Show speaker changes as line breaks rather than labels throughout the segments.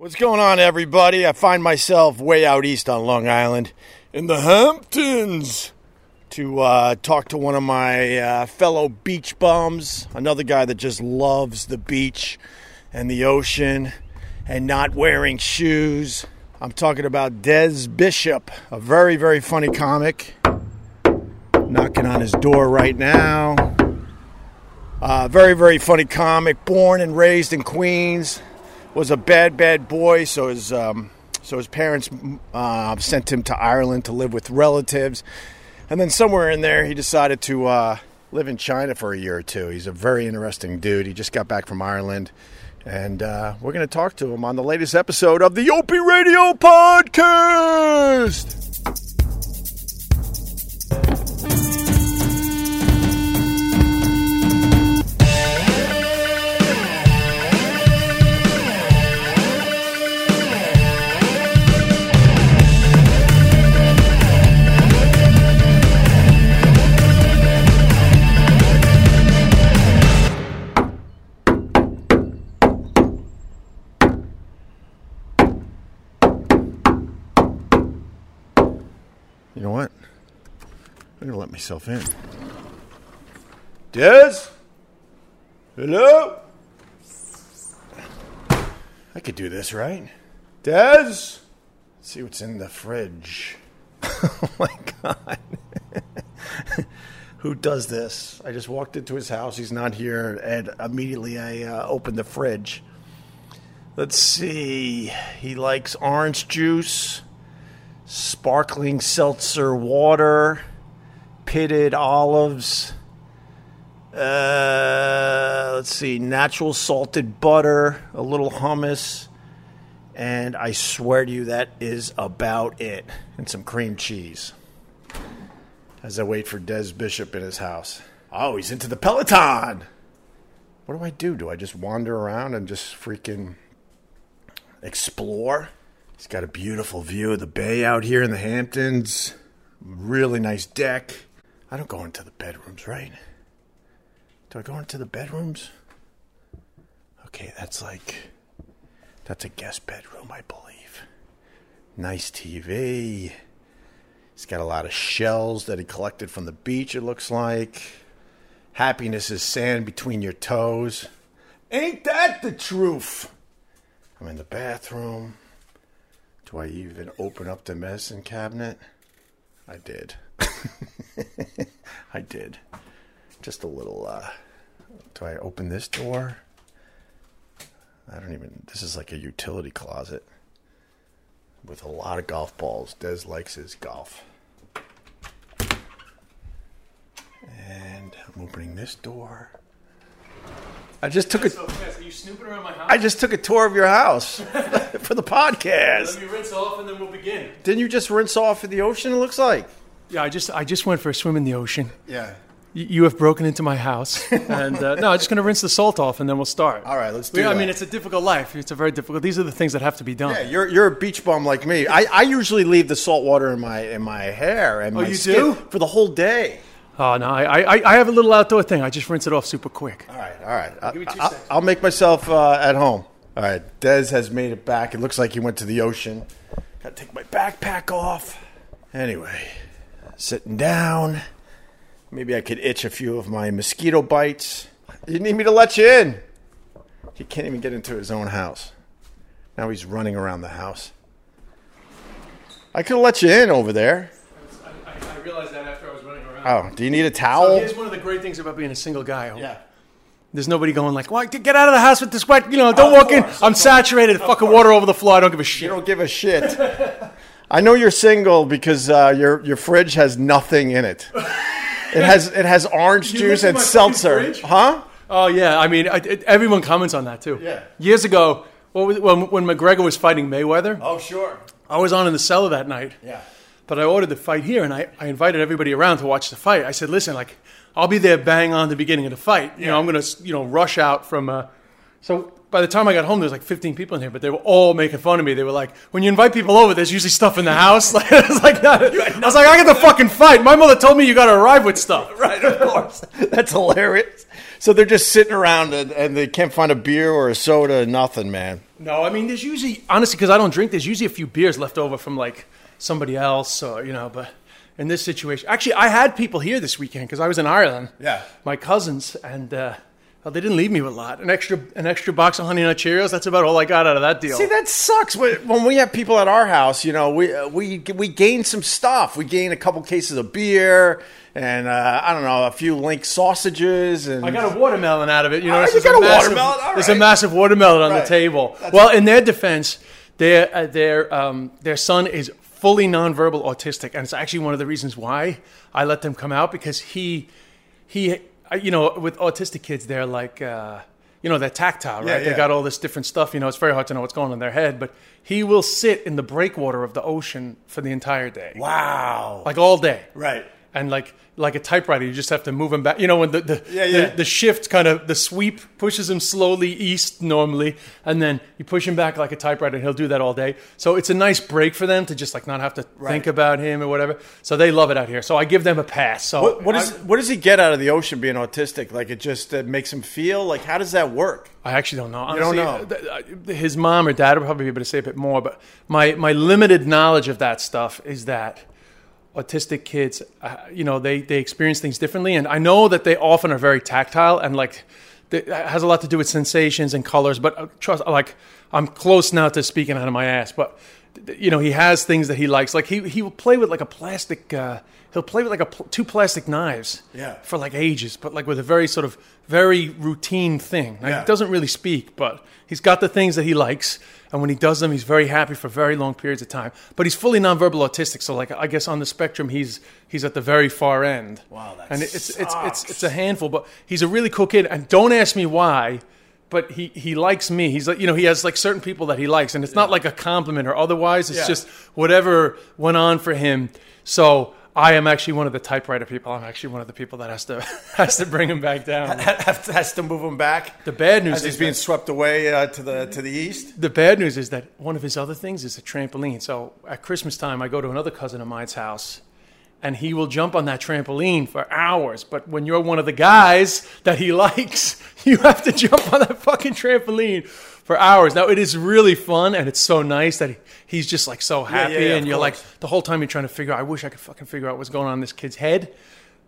What's going on, everybody? I find myself way out east on Long Island in the Hamptons to uh, talk to one of my uh, fellow beach bums, another guy that just loves the beach and the ocean and not wearing shoes. I'm talking about Des Bishop, a very, very funny comic. Knocking on his door right now. Uh, very, very funny comic. Born and raised in Queens. Was a bad, bad boy. So his, um, so his parents uh, sent him to Ireland to live with relatives. And then somewhere in there, he decided to uh, live in China for a year or two. He's a very interesting dude. He just got back from Ireland. And uh, we're going to talk to him on the latest episode of the Opie Radio Podcast. To let myself in. Des? Hello? I could do this, right? Des? Let's see what's in the fridge. oh my God. Who does this? I just walked into his house. He's not here. And immediately I uh, opened the fridge. Let's see. He likes orange juice sparkling seltzer water, pitted olives. Uh, let's see, natural salted butter, a little hummus, and I swear to you, that is about it. And some cream cheese. As I wait for Des Bishop in his house. Oh, he's into the Peloton. What do I do? Do I just wander around and just freaking explore? He's got a beautiful view of the bay out here in the Hamptons. Really nice deck. I don't go into the bedrooms, right? Do I go into the bedrooms? Okay, that's like. That's a guest bedroom, I believe. Nice TV. He's got a lot of shells that he collected from the beach, it looks like. Happiness is sand between your toes. Ain't that the truth? I'm in the bathroom. Do I even open up the medicine cabinet? I did. I did. Just a little, uh, do I open this door? I don't even, this is like a utility closet with a lot of golf balls. Des likes his golf. And I'm opening this door. I just took a.
So. Are you snooping around my house?
I just took a tour of your house for the podcast.
Let me rinse off and then we'll begin.
Didn't you just rinse off in the ocean? It looks like.
Yeah, I just I just went for a swim in the ocean.
Yeah.
You, you have broken into my house, and uh, no, I'm just going to rinse the salt off and then we'll start.
All right, let's do
it. I
that.
mean, it's a difficult life. It's a very difficult. These are the things that have to be done.
Yeah, you're you're a beach bum like me. I, I usually leave the salt water in my in my hair and my
Oh, you
skin
do?
for the whole day.
Oh no, I, I I have a little outdoor thing. I just rinse it off super quick.
All right, all right. I,
Give me two
I,
seconds.
I'll make myself uh, at home. All right, Des has made it back. It looks like he went to the ocean. Got to take my backpack off. Anyway, sitting down. Maybe I could itch a few of my mosquito bites. You need me to let you in. He can't even get into his own house. Now he's running around the house. I could have let you in over there.
I, I realized that after I was running around.
Oh, do you need a towel?
So here's one of the great things about being a single guy.
Yeah.
There's nobody going like, "Why get out of the house with this wet? You know, don't
Of
walk in. I'm saturated. Fucking water over the floor. I don't give a
You
shit."
don't give a shit. I know you're single because uh, your your fridge has nothing in it. It has it has orange
You
juice
looked at
and
my fucking
seltzer,
fridge?
huh?
Oh yeah, I mean, I, it, everyone comments on that too.
Yeah.
Years ago, what was, when when McGregor was fighting Mayweather,
Oh sure.
I was on in the cellar that night.
Yeah.
But I ordered the fight here, and I, I invited everybody around to watch the fight. I said, "Listen, like, I'll be there bang on the beginning of the fight. You know, I'm gonna you know rush out from." Uh, so by the time I got home, there was like 15 people in here, but they were all making fun of me. They were like, "When you invite people over, there's usually stuff in the house." Like, I was like, I was like, "I got the fucking fight." My mother told me you got to arrive with stuff.
Right, of course. That's hilarious. So they're just sitting around and, and they can't find a beer or a soda, nothing, man.
No, I mean, there's usually honestly because I don't drink. There's usually a few beers left over from like somebody else, or you know. But in this situation, actually, I had people here this weekend because I was in Ireland.
Yeah.
my cousins, and uh, well, they didn't leave me with a lot. An extra, an extra box of Honey Nut Cheerios. That's about all I got out of that deal.
See, that sucks. When when we have people at our house, you know, we uh, we we gain some stuff. We gain a couple cases of beer and uh, I don't know, a few link sausages and
I got a watermelon out of it. You know,
Oh,
there's
you
a
got a
massive-
watermelon? All
There's a massive watermelon on
Right.
the table.
That's-
well, in their defense, their uh, their um, their son is fully nonverbal autistic, and it's actually one of the reasons why I let them come out because he he you know with autistic kids they're like. Uh, you know, they're tactile, right?
Yeah,
They got all this different stuff. You know, it's very hard to know what's going on in their head, but he will sit in the breakwater of the ocean for the entire day.
wow.
Like all day
right.
And like like a typewriter, you just have to move him back. You know, when the the,
Yeah, yeah.
the, the shift kind of the sweep pushes him slowly east normally, and then you push him back like a typewriter, and he'll do that all day. So it's a nice break for them to just like not have to
Right.
think about him or whatever. So they love it out here. So I give them a pass. So
What, what, is,
I,
what does he get out of the ocean being autistic? Like it just uh, makes him feel like how does that work?
I actually don't know.
I don't know?
His mom or dad will probably be able to say a bit more, but my my limited knowledge of that stuff is that autistic kids, uh, you know, they they experience things differently, and I know that they often are very tactile and like. It has a lot to do with sensations and colors, but uh, trust, like, I'm close now to speaking out of my ass. But you know, he has things that he likes. Like he he will play with like a plastic. Uh, he'll play with like a pl- two plastic knives.
Yeah.
For like ages, but like with a very sort of very routine thing. Like,
Yeah.
He doesn't really speak, but he's got the things that he likes, and when he does them, he's very happy for very long periods of time. But he's fully nonverbal autistic, so like I guess on the spectrum, he's he's at the very far end.
Wow, that
and it's it's it's
sucks.
it's a handful, but he's a really cool kid. And don't ask me why. But he, he likes me. He's like you know he has like certain people that he likes, and it's not like a compliment or otherwise. It's
Yeah.
just whatever went on for him. So I am actually one of the typewriter people. I'm actually one of the people that has to has to bring him back down.
has to move him back
The bad news
as he's
is
being
that-
swept away uh, to the to the east.
the bad news is that one of his other things is a trampoline. So at Christmas time, I go to another cousin of mine's house, and he will jump on that trampoline for hours. But when you're one of the guys that he likes, you have to jump on that fucking trampoline for hours. Now it is really fun, and it's so nice that he, he's just like so happy,
yeah,
and you're like the whole time you're trying to figure. out, I wish I could fucking figure out what's going on in this kid's head,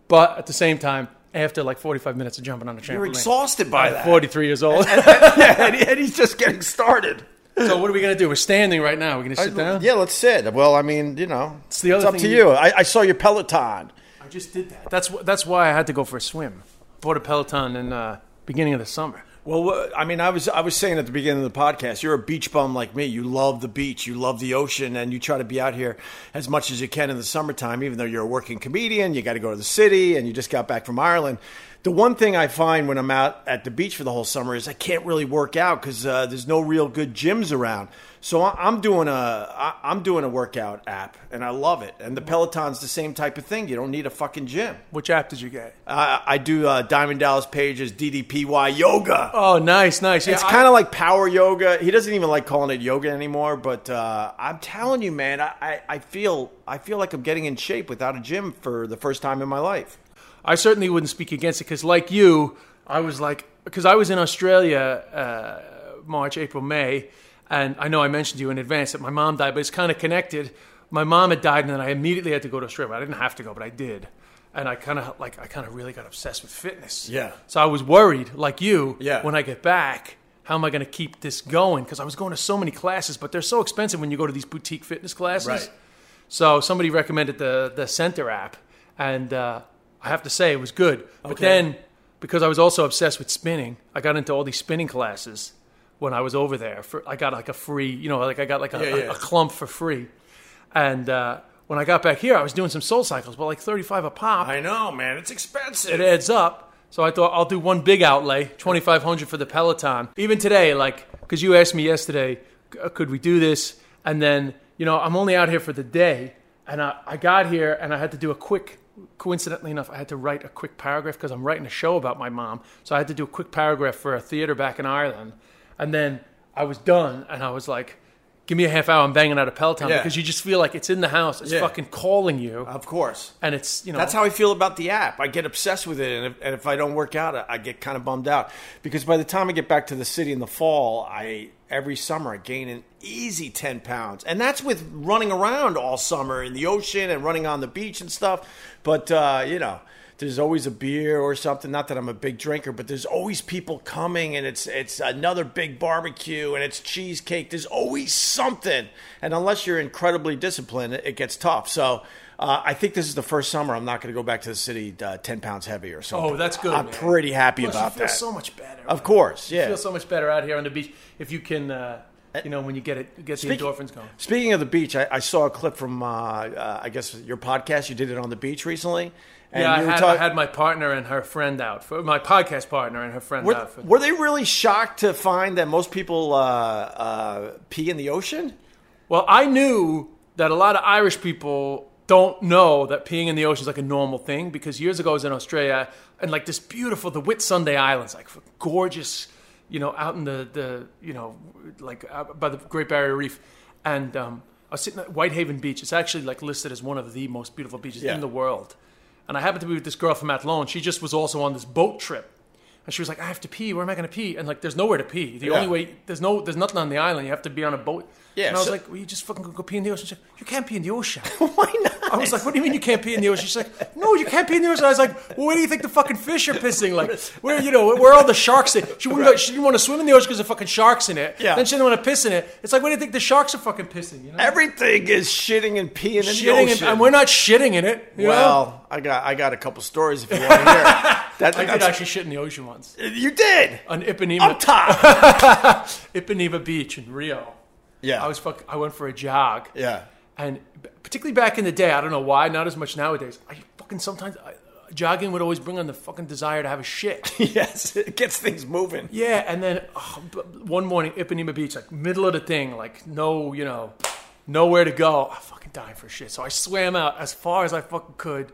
but at the same time. After like 45 minutes of jumping on a trampoline,
You're exhausted by
I'm
that.
43 years old.
yeah, and, he- and he's just getting started.
so what are we gonna do? We're standing right now. We're gonna sit down.
Yeah, let's sit. Well, I mean, you know, it's,
the other
It's
up
to
you-
you. I, I saw your Peloton.
I just did that. That's that's why I had to go for a swim. Bought a Peloton in uh, beginning of the summer.
Well, I mean, I was I was saying at the beginning of the podcast, you're a beach bum like me. You love the beach, you love the ocean, and you try to be out here as much as you can in the summertime. Even though you're a working comedian, you got to go to the city, and you just got back from Ireland. The one thing I find when I'm out at the beach for the whole summer is I can't really work out because uh, there's no real good gyms around. So I- I'm doing a I'm doing a workout app, and I love it. And the Peloton's the same type of thing. You don't need a fucking gym.
Which app did you get?
I, I do uh, Diamond Dallas Page's DDPY yoga.
Oh, nice, nice. Yeah,
It's kind of like power yoga. He doesn't even like calling it yoga anymore. But uh, I'm telling you, man, I, I, I feel I feel like I'm getting in shape without a gym for the first time in my life.
I certainly wouldn't speak against it because, like you, I was like, because I was in Australia uh, March, April, May, and I know I mentioned to you in advance that my mom died, but it's kind of connected. My mom had died, and then I immediately had to go to Australia. I didn't have to go, but I did, and I kind of like I kind of really got obsessed with fitness.
Yeah.
So I was worried, like you,
Yeah.
when I get back. How am I going to keep this going? Because I was going to so many classes, but they're so expensive when you go to these boutique fitness classes.
Right.
So somebody recommended the the Centr app, and uh, I have to say it was good. But
Okay.
then, because I was also obsessed with spinning, I got into all these spinning classes when I was over there. For I got like a free, you know, like I got like a,
Yeah, yeah.
a clump for free. And uh, when I got back here, I was doing some Soul Cycles, but like thirty five a pop.
I know, man. It's expensive.
It adds up. So I thought I'll do one big outlay, twenty five hundred for the Peloton. Even today, like because you asked me yesterday, uh, could we do this? And then you know I'm only out here for the day, and I, I got here and I had to do a quick. Coincidentally enough, I had to write a quick paragraph because I'm writing a show about my mom. So I had to do a quick paragraph for a theater back in Ireland, and then I was done, and I was like give me a half hour. I'm banging out a Peloton
Yeah.
because you just feel like it's in the house. It's
Yeah.
fucking calling you,
Of course.
and it's you know
That's how I feel about the app. I get obsessed with it, and if, and if I don't work out, I- get kind of bummed out because by the time I get back to the city in the fall, I every summer I gain an easy ten pounds, and that's with running around all summer in the ocean and running on the beach and stuff. But uh, you know. There's always a beer or something. Not that I'm a big drinker, but there's always people coming, and it's it's another big barbecue, and it's cheesecake. There's always something, and unless you're incredibly disciplined, it, it gets tough. So uh, I think this is the first summer I'm not going to go back to the city uh, ten pounds heavier. So
Oh, that's good,
I'm
man.
pretty happy
Plus,
about
you feel
that.
so much better.
of course, yeah.
you feel so much better out here on the beach if you can, uh, you know, when you get it, get the endorphins going.
Speaking of the beach, I, I saw a clip from uh, uh, I guess your podcast. You did it on the beach recently. And
yeah, I had,
talk-
I had my partner and her friend out for my podcast partner and her friend
were,
out. For,
were they really shocked to find that most people uh, uh, pee in the ocean?
Well, I knew that a lot of Irish people don't know that peeing in the ocean is like a normal thing because years ago I was in Australia and like this beautiful, the Whitsunday Islands, like gorgeous, you know, out in the, the you know, like by the Great Barrier Reef. And um, I was sitting at Whitehaven Beach. It's actually like listed as one of the most beautiful beaches
Yeah.
in the world. And I happened to be with this girl from Athlone. She just was also on this boat trip. And she was like, I have to pee. Where am I going to pee? And like, there's nowhere to pee. The
Yeah.
only way, there's no, there's nothing on the island. You have to be on a boat.
Yeah,
And I was
so-
like, well, you just fucking go pee in the ocean. She's like, you can't pee in the ocean.
Why not?
I was like, what do you mean you can't pee in the ocean? She's like, no, you can't pee in the ocean. I was like, well, where do you think the fucking fish are pissing? Like, where, you know, where are all the sharks? At? She wouldn't, go, she didn't want to swim in the ocean because the fucking sharks in it.
Yeah.
Then she didn't want to piss in it. It's like, where do you think the sharks are fucking pissing? You know?
Everything is shitting and peeing in the
Shitting in,
ocean.
and we're not shitting in it. You know?
well, I got I got a couple stories if you want to hear. that,
I did
that's-
actually shit in the ocean once.
you did
On Ipanema,
up top.
Ipanema Beach in Rio.
Yeah,
I was fuck, I went for a jog.
yeah.
And particularly back in the day, I don't know why, not as much nowadays. I fucking sometimes I, jogging would always bring on the fucking desire to have a shit.
yes, it gets things moving.
yeah, and then oh, one morning, Ipanema Beach, like middle of the thing, like no, you know, nowhere to go. I'm fucking dying for shit. So I swam out as far as I fucking could.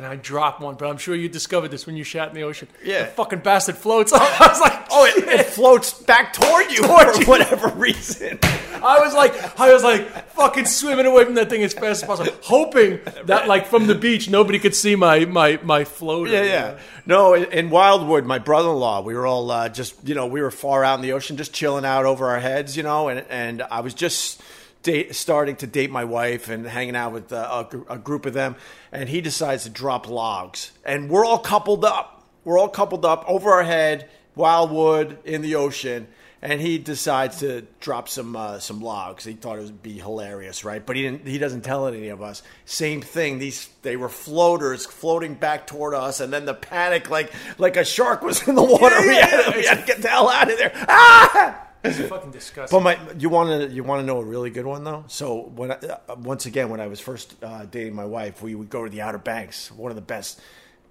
And I dropped one, but I'm sure you discovered this when you shat in the ocean.
Yeah.
the fucking bastard floats. I was like,
Oh, it, it floats back toward you
Toward
for
you.
whatever reason.
I was like, I was like, fucking swimming away from that thing as fast as possible, hoping that like from the beach nobody could see my my my floater.
Yeah, yeah. No, in, in Wildwood, my brother-in-law, we were all uh, just, you know, we were far out in the ocean, just chilling out over our heads, you know, and and I was just date, starting to date my wife and hanging out with uh, a, a group of them, and he decides to drop logs, and we're all coupled up. We're all coupled up over our head, Wildwood in the ocean. And he decides to drop some uh, some logs. He thought it would be hilarious, right? But he didn't. He doesn't tell any of us. Same thing. These they were floaters floating back toward us, and then the panic, like like a shark was in the water. we, had to, we had to get the hell out of there. Ah!
It's fucking disgusting.
But my, you want to you want to know a really good one though. So when I, uh, once again when I was first uh, dating my wife, we would go to the Outer Banks, one of the best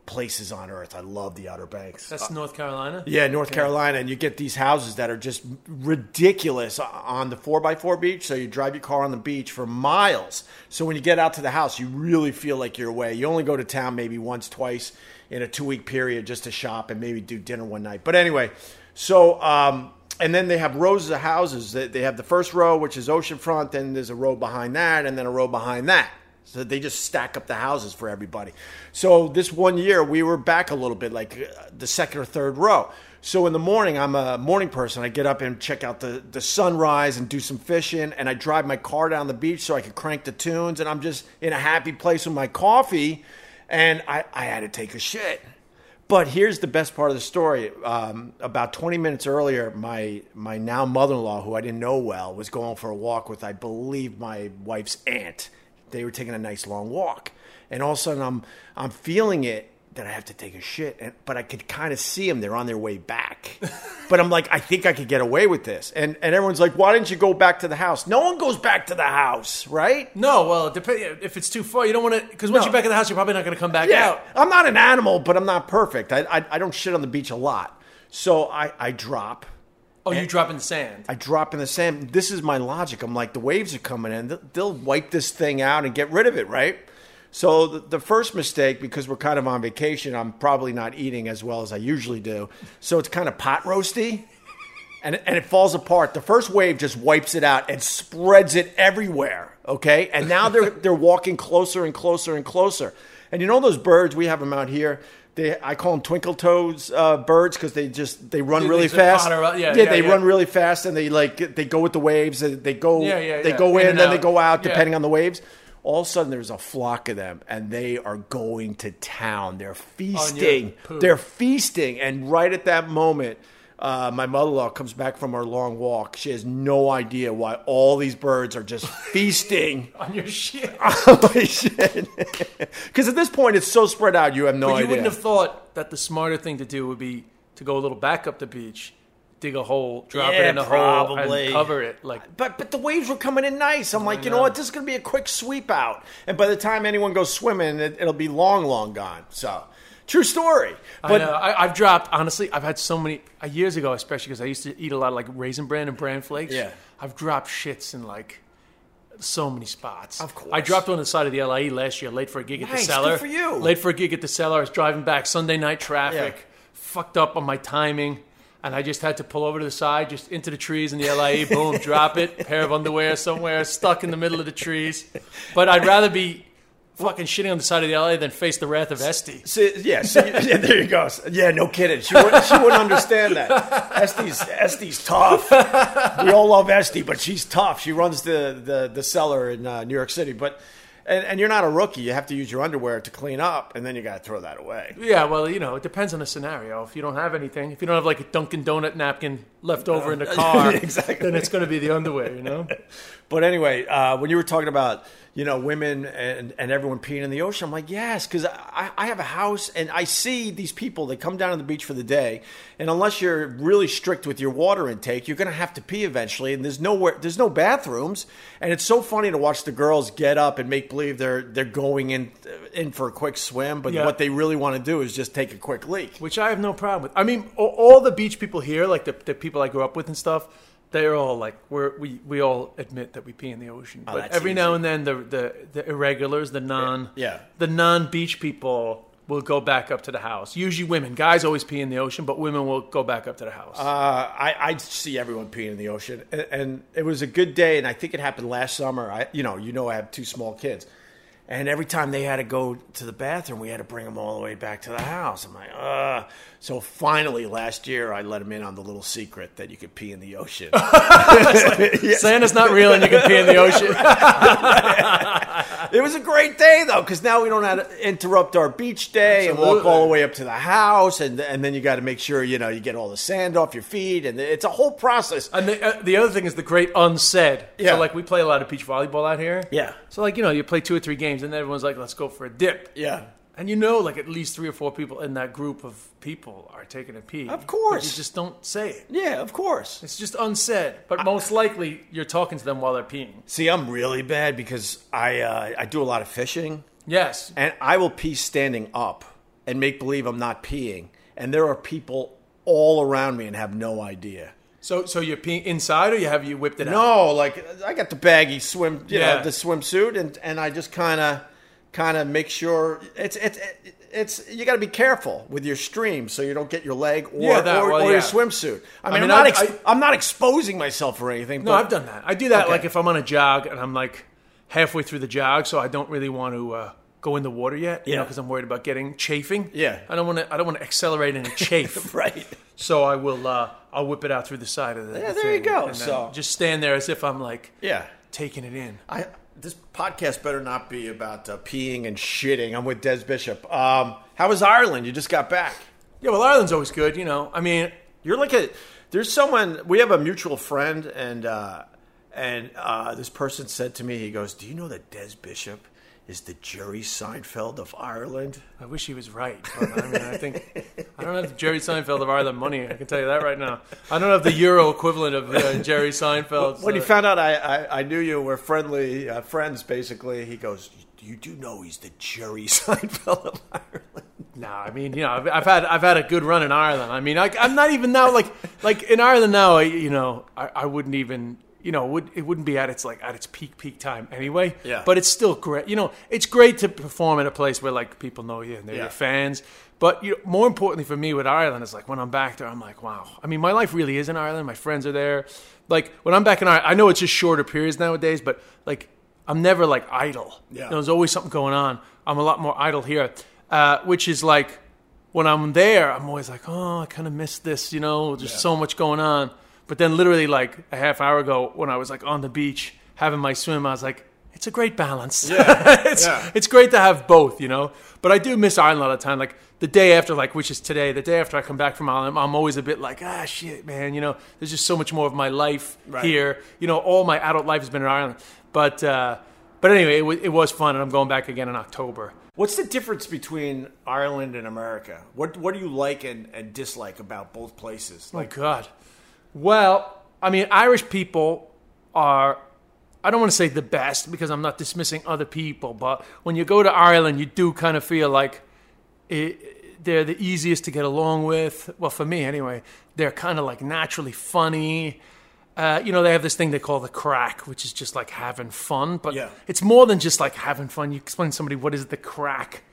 places on earth. I love the Outer Banks.
That's North Carolina.
Yeah, North Carolina, and you get these houses that are just ridiculous on the four x four beach. So you drive your car on the beach for miles. So when you get out to the house, you really feel like you're away. You only go to town maybe once, twice in a two week period just to shop and maybe do dinner one night. But anyway, so um, and then they have rows of houses. They have the first row, which is oceanfront. Then there's a row behind that, and then a row behind that. So they just stack up the houses for everybody. So this one year we were back a little bit, like uh, the second or third row. So in the morning, I'm a morning person. I get up and check out the, the sunrise and do some fishing, and I drive my car down the beach so I can crank the tunes, and I'm just in a happy place with my coffee, and I, I had to take a shit. But here's the best part of the story. Um, about 20 minutes earlier, my my now mother-in-law, who I didn't know well, was going for a walk with, I believe, my wife's aunt. They were taking a nice long walk, and all of a sudden, I'm I'm feeling it that I have to take a shit, and, but I could kind of see them. They're on their way back, but I'm like, I think I could get away with this. And and everyone's like, why didn't you go back to the house? No one goes back to the house, right?
No, well, it dep- if it's too far, you don't want to. Because once
No.
you're back in the house, you're probably not going to come back
Yeah,
out.
I'm not an animal, but I'm not perfect. I, I I don't shit on the beach a lot, so I I drop.
Oh, you drop in the sand.
I drop in the sand. This is my logic. I'm like, the waves are coming in. They'll wipe this thing out and get rid of it, right? So the, the first mistake, because we're kind of on vacation, I'm probably not eating as well as I usually do. So it's kind of pot roasty. and and it falls apart. The first wave just wipes it out and spreads it everywhere. Okay, and now they're they're walking closer and closer and closer. And you know those birds we have them out here. They, I call them twinkle toes uh, birds because they just they run
They-
really fast.
potter yeah,
yeah,
yeah,
they
yeah.
run really fast and they like they go with the waves. and They go
Yeah, yeah,
they go
In
in,
and
then they go out depending on the waves. All of a sudden, there's a flock of them, and they are going to town. They're feasting. They're feasting, and right at that moment, uh, my mother-in-law comes back from her long walk. She has no idea why all these birds are just feasting
on your shit.
on my shit. Because at this point, it's so spread out, you have no
But you
idea.
wouldn't have thought that the smarter thing to do would be to go a little back up the beach, dig a hole, drop it
Yeah,
in the hole, and cover it. Like
But but the waves were coming in nice. I'm like, you know
know.
what? This is going to be a quick sweep out, and by the time anyone goes swimming, it, it'll be long, long gone. So, true story.
I
But
know, I, I've dropped. Honestly, I've had so many uh, years ago, especially because I used to eat a lot of like raisin bran and bran flakes.
Yeah.
I've dropped shits in like so many spots.
Of course.
I dropped one on the side of the LIE last year, late for a gig at the cellar.
good for you.
Late for a gig at the cellar. I was driving back Sunday night traffic,
Yeah.
fucked up on my timing. And I just had to pull over to the side, just into the trees in the LIE, boom, drop it, pair of underwear somewhere, stuck in the middle of the trees. But I'd rather be fucking shitting on the side of the LIE than face the wrath of Estee.
See, yeah, see, yeah, there you go. Yeah, no kidding. She wouldn't, she wouldn't understand that. Estee's, Estee's tough. We all love Este, but she's tough. She runs the, the, the cellar in uh, New York City. But and, and you're not a rookie. You have to use your underwear to clean up, and then you got to throw that away.
Yeah, well, you know, it depends on the scenario. If you don't have anything, if you don't have like a Dunkin' Donut napkin left over in the uh, car,
Exactly.
then it's going to be the underwear, you know?
But anyway, uh, when you were talking about you know women and, and everyone peeing in the ocean, I'm like, yes, because I, I have a house and I see these people. They come down to the beach for the day, and unless you're really strict with your water intake, you're going to have to pee eventually. And there's nowhere, there's no bathrooms, and it's so funny to watch the girls get up and make believe they're they're going in in for a quick swim, but
Yeah.
what they really want to do is just take a quick leak.
Which I have no problem with. I mean, all, all the beach people here, like the, the people I grew up with and stuff, they're all like, we're, we, we all admit that we pee in the ocean. but
Oh, that's
every now and then, the, the, the irregulars, the non,
Yeah.
the non-beach people will go back up to the house. Usually women. Guys always pee in the ocean, but women will go back up to the house.
Uh, I, I see everyone peeing in the ocean, and, and it was a good day. And I think it happened last summer. I, you know, you know, I have two small kids, and every time they had to go to the bathroom, we had to bring them all the way back to the house. I'm like, uh. So finally, last year, I let him in on the little secret that you could pee in the ocean.
Santa's not real and you can pee in the ocean.
it was a great day though, because now we don't have to interrupt our beach day and walk all the way up to the house, and and then you got to make sure you know you get all the sand off your feet, and it's a whole process.
And the, uh, the other thing is the great unsaid.
Yeah.
So, like, we play a lot of beach volleyball out here.
Yeah.
So, like, you know, you play two or three games, and then everyone's like, let's go for a dip.
Yeah.
And you know, like, at least three or four people in that group of people are taking a pee.
Of course.
But you just don't say it.
Yeah, of course.
It's just unsaid. But most likely, you're talking to them while they're peeing.
See, I'm really bad because I uh, I do a lot of fishing,
Yes.
and I will pee standing up and make believe I'm not peeing, and there are people all around me and have no idea.
So, so you're peeing inside, or you have you whipped it out?
No, like I got the baggy swim, you
Yeah.
know, the swimsuit, and and I just kind of kind of make sure it's it's it's you got to be careful with your stream so you don't get your leg or
Yeah, that-
or,
well,
or your swimsuit. I mean,
mean,
I'm not
I-
ex-
I-
I'm not exposing myself or anything.
No,
but
I've done that. I do that
Okay.
like if I'm on a jog and I'm like halfway through the jog, so I don't really want to uh, go in the water yet. You know,
Yeah.
because I'm worried about getting chafing.
Yeah.
I don't want to. I don't want to accelerate and chafe.
right.
So I will. Uh, I'll whip it out through the side of the.
Yeah,
the
there you go. So-
just stand there as if I'm like
Yeah.
taking it in.
I this podcast better not be about uh, peeing and shitting. I'm with Des Bishop. Um, how was Ireland? You just got back.
Yeah, well, Ireland's always good. You know, I mean,
You're like a. There's someone. We have a mutual friend, and uh, and uh, this person said to me, he goes, "Do you know that Des Bishop is the Jerry Seinfeld of Ireland?"
I wish he was right, but I mean, I think I don't have the Jerry Seinfeld of Ireland money. I can tell you that right now. I don't have the euro equivalent of uh, Jerry Seinfeld.
When he found out I, I, I knew you were friendly uh, friends, basically, he goes, "You do know he's the Jerry Seinfeld of Ireland."
No, I mean, you know, I've, I've had I've had a good run in Ireland. I mean, I, I'm not even now like like in Ireland now. I, you know, I, I wouldn't even. You know, would it wouldn't be at its like at its peak peak time anyway.
Yeah.
But it's still great. You know, it's great to perform in a place where like people know you and they're
Yeah.
your fans. But you know, more importantly for me with Ireland is like when I'm back there, I'm like, wow. I mean, my life really is in Ireland. My friends are there. Like when I'm back in Ireland, I know it's just shorter periods nowadays, but like I'm never like idle.
Yeah.
You know, there's always something going on. I'm a lot more idle here, uh, which is like when I'm there, I'm always like, oh, I kind of miss this. You know, there's
Yeah.
so much going on. But then, literally, like a half hour ago, when I was like on the beach having my swim, I was like, it's a great balance.
Yeah.
it's
Yeah.
it's great to have both, you know. But I do miss Ireland a lot of time. Like the day after, like which is today, the day after I come back from Ireland, I'm always a bit like, ah, shit, man. You know, there's just so much more of my life
Right.
here. You know, all my adult life has been in Ireland. But uh, but anyway, it, wa it was fun, and I'm going back again in October.
What's the difference between Ireland and America? What What do you like and, and dislike about both places?
My God. Well, I mean, Irish people are. I don't want to say the best because I'm not dismissing other people, but when you go to Ireland, you do kind of feel like it, they're the easiest to get along with. Well, for me anyway, they're kind of like naturally funny. Uh, you know, they have this thing they call the crack, which is just like having fun, but
Yeah.
it's more than just like having fun. You explain to somebody what is the crack,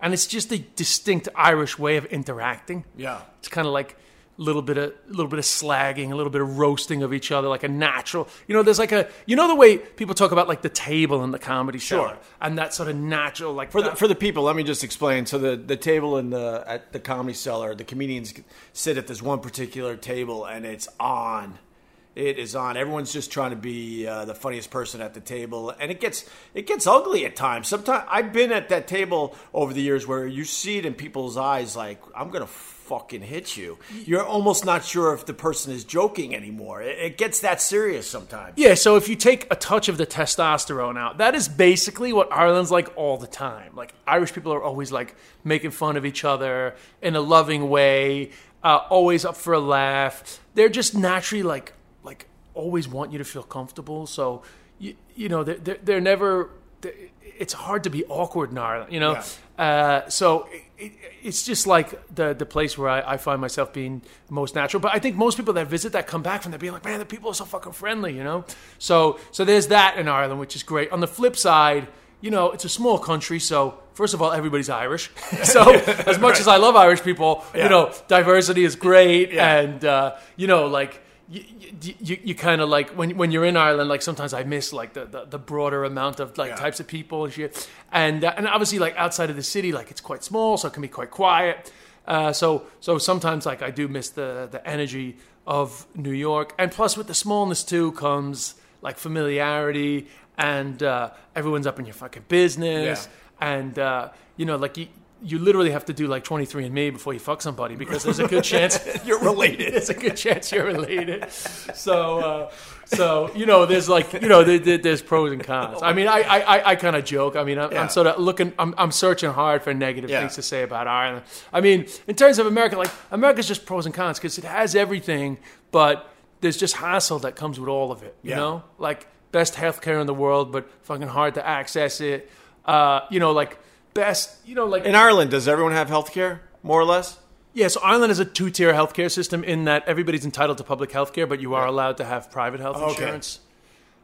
and it's just a distinct Irish way of interacting.
Yeah.
It's kind of like little bit of a little bit of slagging, a little bit of roasting of each other, like a natural. You know, there's like a you know the way people talk about like the table in the comedy
Sure.
and that sort of natural like
For the, for the people, let me just explain. So the, the table in the at the comedy cellar, the comedians sit at this one particular table, and it's on. It is on. Everyone's just trying to be uh, the funniest person at the table, and it gets it gets ugly at times. Sometimes I've been at that table over the years where you see it in people's eyes, like I'm gonna fucking hit you. You're almost not sure if the person is joking anymore. It, it gets that serious sometimes.
Yeah, so if you take a touch of the testosterone out, that is basically what Ireland's like all the time. Like Irish people are always like making fun of each other in a loving way, uh, always up for a laugh. They're just naturally like like always want you to feel comfortable. So you you know they're they're, they're never. it's hard to be awkward in Ireland, you know. Uh, so it, it, it's just like the the place where I, I find myself being most natural. But I think most people that visit that come back from there being like, man, the people are so fucking friendly, you know. So so there's that in Ireland, which is great. On the flip side, you know, it's a small country, so first of all, everybody's Irish. so as much as I love Irish people,
Yeah.
you know, diversity is great,
Yeah.
and uh, you know, like. You, you, you kind of like when when you're in Ireland, like sometimes I miss like the, the, the broader amount of like
Yeah.
types of people and shit, and uh, and obviously like outside of the city, like it's quite small, so it can be quite quiet. Uh, so so sometimes like I do miss the the energy of New York, and plus with the smallness too comes like familiarity, and uh, everyone's up in your fucking business, and uh, you know like you. You literally have to do like 23andMe before you fuck somebody because there's a good chance
You're related.
there's a good chance you're related. So, uh, so you know, there's like you know, there, there- there's pros and cons. I mean, I I, I, I kind of joke. I mean, I'm,
Yeah.
I'm sort of looking. I'm, I'm searching hard for negative
Yeah.
things to say about Ireland. I mean, in terms of America, like America's just pros and cons because it has everything, but there's just hassle that comes with all of it. You
Yeah.
know, like best healthcare in the world, but fucking hard to access it. Uh, you know, like best. You know, like
In Ireland, does everyone have health care, more or less?
yeah, so Ireland is a two-tier healthcare system in that everybody's entitled to public healthcare, but you are allowed to have private health
Okay.
insurance.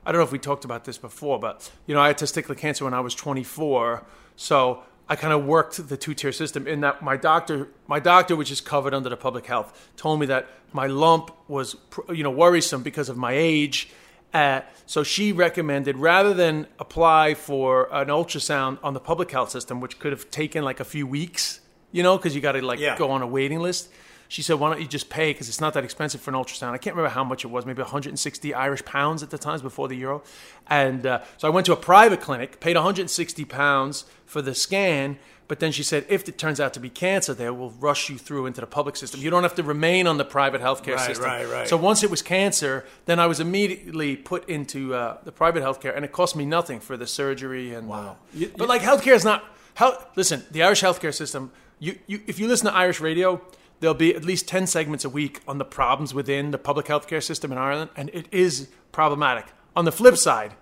I don't know if we talked about this before, but you know, I had testicular cancer when I was 24, so I kind of worked the two-tier system in that my doctor, my doctor, which is covered under the public health, told me that my lump was, pr- you know, worrisome because of my age. Uh, so she recommended rather than apply for an ultrasound on the public health system, which could have taken like a few weeks, you know, because you got to like
Yeah.
go on a waiting list. She said, "Why don't you just pay? Because it's not that expensive for an ultrasound. I can't remember how much it was, maybe 160 Irish pounds at the times before the euro." And uh, so I went to a private clinic, paid 160 pounds for the scan. But then she said, if it turns out to be cancer, they will rush you through into the public system. You don't have to remain on the private healthcare
Right,
system.
right, right.
So once it was cancer, then I was immediately put into uh, the private healthcare, and it cost me nothing for the surgery and.
Wow.
Uh, but like healthcare is not. How, listen, the Irish healthcare system. You, you, if you listen to Irish radio, there'll be at least ten segments a week on the problems within the public healthcare system in Ireland, and it is problematic. On the flip side,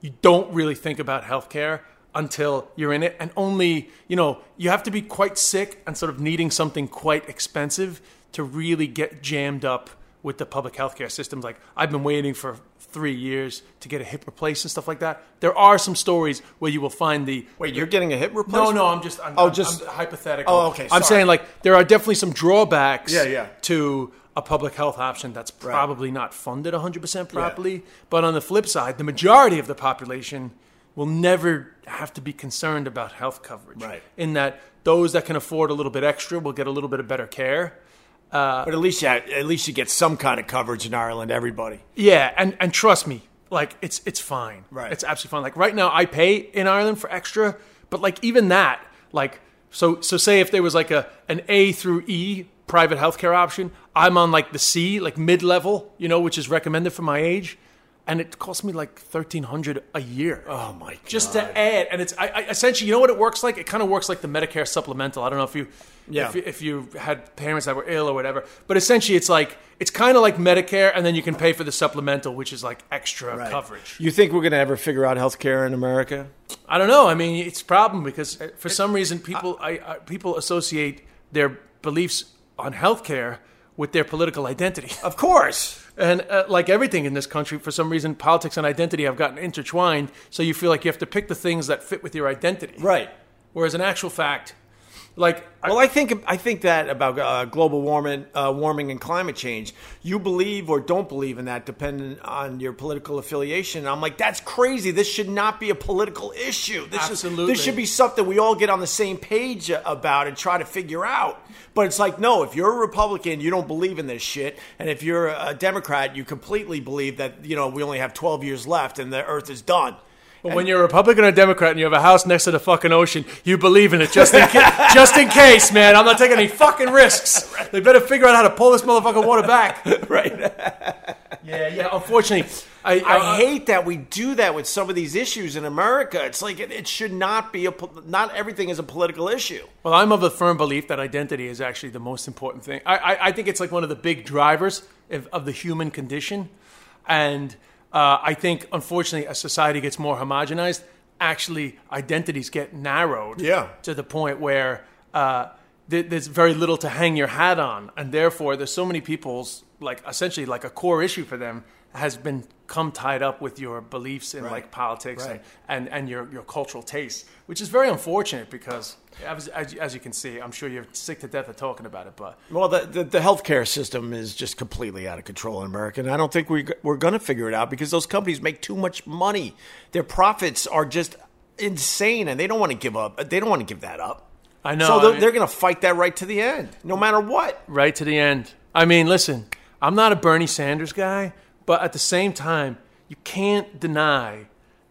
you don't really think about healthcare until you're in it and only you know you have to be quite sick and sort of needing something quite expensive to really get jammed up with the public healthcare systems. Like I've been waiting for three years to get a hip replaced and stuff like that. There are some stories where you will find the
Wait, you're getting a hip
no,
replacement?
no. I'm just I'm,
Oh,
I'm-
just-
I'm hypothetical.
Oh, okay, Sorry.
I'm saying like there are definitely some drawbacks.
Yeah, yeah.
To a public health option that's probably not funded 100% properly. But on the flip side, the majority of the population will never have to be concerned about health coverage.
Right.
In that those that can afford a little bit extra will get a little bit of better care.
Uh, but at least you at least you get some kind of coverage in Ireland. Everybody.
Yeah, and and trust me, like it's it's fine.
Right.
It's absolutely fine. Like right now, I pay in Ireland for extra, but like even that, like so so say if there was like a an A through E private healthcare option, I'm on like the C, like mid level, you know, which is recommended for my age, and it costs me like thirteen hundred a year.
Oh my god.
Just to add, and it's I, I essentially, you know what it works like? It kind of works like the Medicare supplemental. I don't know if you,
Yeah.
if, you- if you had parents that were ill or whatever, but essentially, it's like it's kind of like Medicare, and then you can pay for the supplemental, which is like extra
Right.
coverage.
You think we're gonna ever figure out healthcare in America?
I don't know. I mean, it's a problem because uh, for some reason, people I, I, people associate their beliefs on healthcare with their political identity.
Of course.
And uh, like everything in this country, for some reason, politics and identity have gotten intertwined. So you feel like you have to pick the things that fit with your identity.
Right.
Whereas in actual fact, like
Well, I think I think that about uh, global warming, uh, warming and climate change. You believe or don't believe in that, depending on your political affiliation. I'm like, that's crazy. This should not be a political issue. This
Absolutely.
Is, this should be something we all get on the same page about and try to figure out. But it's like, no, if you're a Republican, you don't believe in this shit, and if you're a Democrat, you completely believe that you know we only have 12 years left and the Earth is done.
But when you're a Republican or Democrat and you have a house next to the fucking ocean, you believe in it just in ca- just in case, man. I'm not taking any fucking risks. They better figure out how to pull this motherfucking water back.
right.
Yeah, yeah. Unfortunately, I,
I uh, hate that we do that with some of these issues in America. It's like it, it should not be a not everything is a political issue.
Well, I'm of a firm belief that identity is actually the most important thing. I, I, I think it's like one of the big drivers of, of the human condition. And uh, I think, unfortunately, as society gets more homogenized, actually identities get narrowed
Yeah.
to the point where uh, th- there's very little to hang your hat on. And therefore, there's so many people's, like, essentially, like a core issue for them has been come tied up with your beliefs in like politics
Right.
and, and, and your, your cultural tastes, which is very unfortunate because, as, as, as you can see, I'm sure you're sick to death of talking about it, but
Well, the, the the healthcare system is just completely out of control in America, and I don't think we we're going to figure it out because those companies make too much money. Their profits are just insane, and they don't want to give up. They don't want to give that up.
I know.
so they're,
mean-
they're going to fight that right to the end, no matter what.
right to the end. I mean, listen, I'm not a Bernie Sanders guy, but at the same time, you can't deny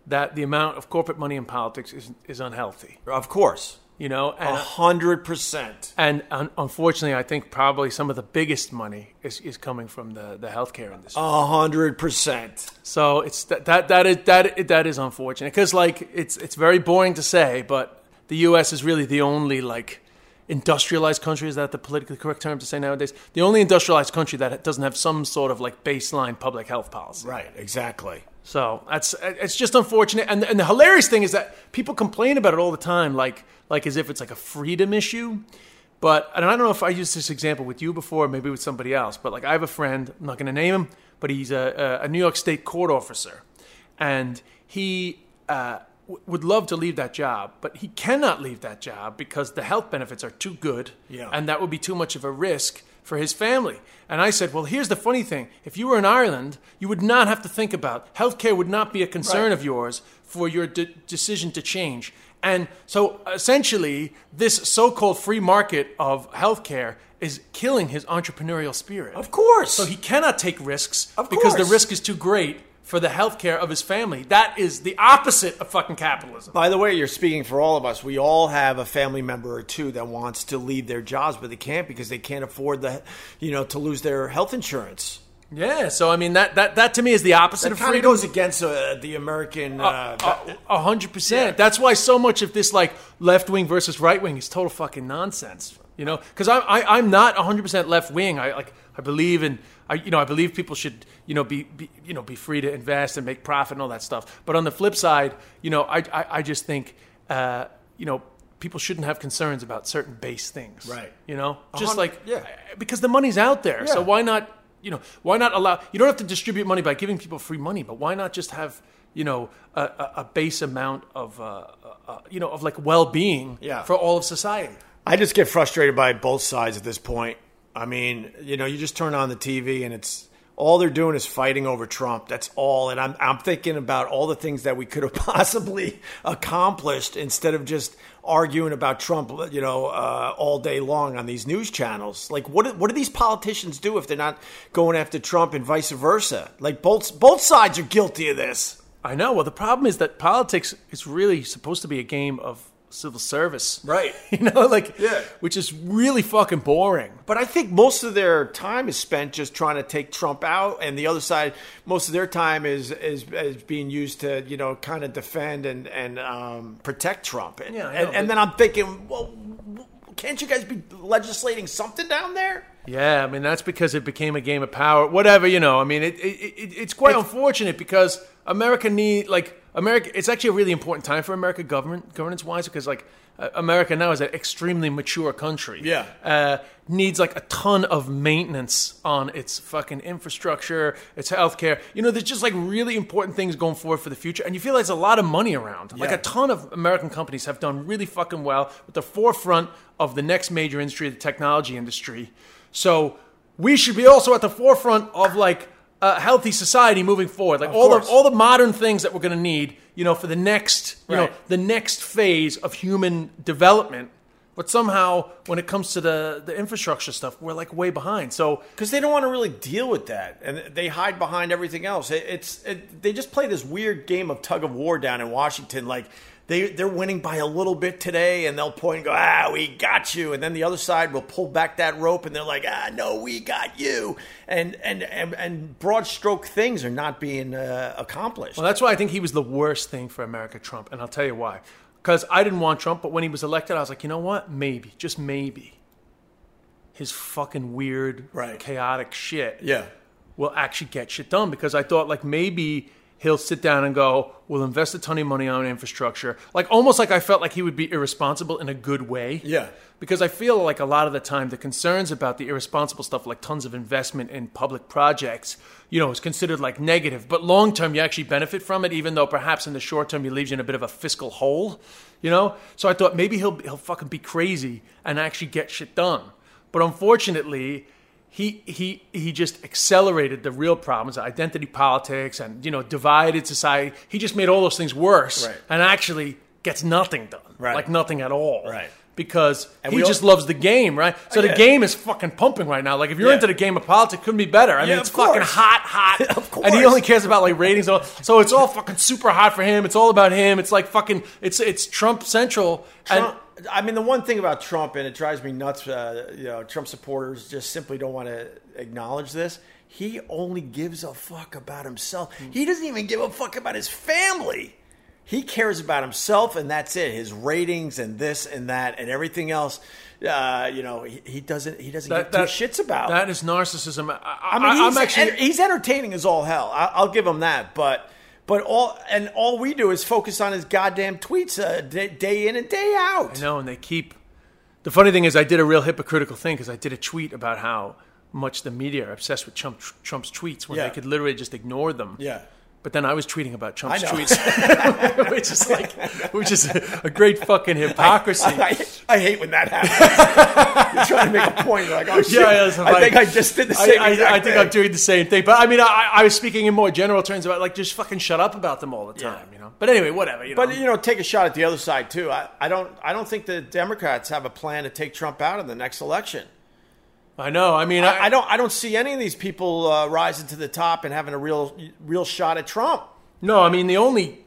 that the amount of corporate money in politics is, is unhealthy.
Of course,
You know,
uh,
a
hundred percent.
and un- unfortunately, I think probably some of the biggest money is, is coming from the, the healthcare industry.
A hundred percent.
So it's that that that is that that is unfortunate because like it's it's very boring to say, but the U.S. is really the only like industrialized country. Is that the politically correct term to say nowadays? The only industrialized country that doesn't have some sort of like baseline public health policy.
Right. Exactly.
So that's it's just unfortunate. And and the hilarious thing is that people complain about it all the time, like like as if it's like a freedom issue. But and I don't know if I used this example with you before, maybe with somebody else. But like I have a friend, I'm not going to name him, but he's a, a, New York State court officer, and he uh, w- would love to leave that job, but he cannot leave that job because the health benefits are too good,
Yeah.
and that would be too much of a risk for his family. And I said, well, here's the funny thing: if you were in Ireland, you would not have to think about healthcare would not be a concern
Right.
of yours for your de- decision to change. And so essentially, this so called free market of healthcare is killing his entrepreneurial spirit.
Of course.
So he cannot take risks
Of
because the risk is too great for the healthcare of his family. That is the opposite of fucking capitalism.
By the way, you're speaking for all of us. We all have a family member or two that wants to leave their jobs, but they can't because they can't afford the, you know, to lose their health insurance.
Yeah, so I mean that that, that to me is the opposite
It
of freedom.
goes against uh, the American. Uh,
A- A hundred percent. That's why so much of this like left wing versus right wing is total fucking nonsense. You know, because I, I I'm not a hundred percent left wing. I like I believe in I you know I believe people should you know be, be you know be free to invest and make profit and all that stuff. But on the flip side, you know I I, I just think uh, you know people shouldn't have concerns about certain base things.
Right.
You know, just like
yeah.
because the money's out there. So why not you know, why not allow? You don't have to distribute money by giving people free money, but why not just have you know a, a, a base amount of uh, uh, you know of like well being
Yeah.
for all of society.
I just get frustrated by both sides at this point. I mean, you know, you just turn on the TV and it's all they're doing is fighting over Trump. That's all. And I'm I'm thinking about all the things that we could have possibly accomplished instead of just arguing about Trump, you know, uh, all day long on these news channels. Like, what what do these politicians do if they're not going after Trump and vice versa? Like, both both sides are guilty of this.
I know. Well, the problem is that politics is really supposed to be a game of civil service,
Right.
You know, like
Yeah.
which is really fucking boring.
But I think most of their time is spent just trying to take Trump out, and the other side, most of their time is is, is being used to you know kind of defend and and um, protect Trump. And,
Yeah,
and, and then I'm thinking, well, can't you guys be legislating something down there?
Yeah, I mean that's because it became a game of power. Whatever, you know. I mean, it, it, it it's quite unfortunate because America need like America. It's actually a really important time for America government governance wise because like uh, America now is an extremely mature country.
Yeah.
uh, needs like a ton of maintenance on its fucking infrastructure, its healthcare. You know, there's just like really important things going forward for the future, and you feel like there's a lot of money around. Like a ton of American companies have done really fucking well at the forefront of the next major industry, the technology industry. So we should be also at the forefront of like a healthy society moving forward. Like all
course.
the all the modern things that we're going to need, you know, for the next, you know, the next phase of human development. But somehow, when it comes to the the infrastructure stuff, we're like way behind. So
Because they don't want to really deal with that, and they hide behind everything else. It, it's it, they just play this weird game of tug of war down in Washington. Like they they're winning by a little bit today, and they'll point and go, "Ah, we got you," and then the other side will pull back that rope, and they're like, "Ah, no, we got you," and and and, and broad stroke things are not being uh, accomplished.
Well, that's why I think he was the worst thing for America, Trump, and I'll tell you why. Because I didn't want Trump, but when he was elected, I was like, you know what? Maybe, just maybe, his fucking weird,
Right.
chaotic shit
yeah,
will actually get shit done. Because I thought like maybe he'll sit down and go, we'll invest a ton of money on infrastructure. Like almost like I felt like he would be irresponsible in a good way.
Yeah.
Because I feel like a lot of the time the concerns about the irresponsible stuff, like tons of investment in public projects, you know, is considered like negative. But long term, you actually benefit from it, even though perhaps in the short term, he leaves you in a bit of a fiscal hole, you know? So I thought maybe he'll, he'll fucking be crazy and actually get shit done. But unfortunately, he, he, he just accelerated the real problems, identity politics and, you know, divided society. He just made all those things worse
Right.
and actually gets nothing done.
Right.
Like nothing at all
Right.
because he
we all-
just loves the game, right? So the game is fucking pumping right now. Like if you're
Yeah.
into the game of politics, couldn't be better. I mean, it's fucking hot, hot.
Of course.
And he only cares about like ratings. So so it's all fucking super hot for him. It's all about him. It's like fucking. It's it's Trump central.
Trump, I mean, the one thing about Trump, and it drives me nuts. Uh, you know, Trump supporters just simply don't want to acknowledge this. He only gives a fuck about himself. He doesn't even give a fuck about his family. He cares about himself, and that's it. His ratings and this and that and everything else. Uh, you know, he, he doesn't. He doesn't
And
give two shits about.
that is narcissism. I,
I mean, he's,
am actually.
he's entertaining as all hell. I, I'll give him that. But but all and all we do is focus on his goddamn tweets uh, day, day in and day out.
I know, and they keep. The funny thing is, I did a real hypocritical thing because I did a tweet about how much the media are obsessed with Trump, Trump's tweets when
Yeah.
they could literally just ignore them.
Yeah.
But then I was tweeting about Trump's tweets, which is like, which is a great fucking hypocrisy.
I, I hate when that happens. You're trying to make a point. You're like, oh shit!
Yeah, yeah,
I
like-
think I just did the
I,
same.
I, I think
thing.
I'm doing the same thing, but I mean, I, I was speaking in more general terms about like just fucking shut up about them all the time, you know. But anyway, whatever. You know.
But you know, take a shot at the other side too. I, I don't. I don't think the Democrats have a plan to take Trump out in the next election.
I know. I mean, I,
I, don't. I don't see any of these people uh, rising to the top and having a real, real shot at Trump.
No, I mean the only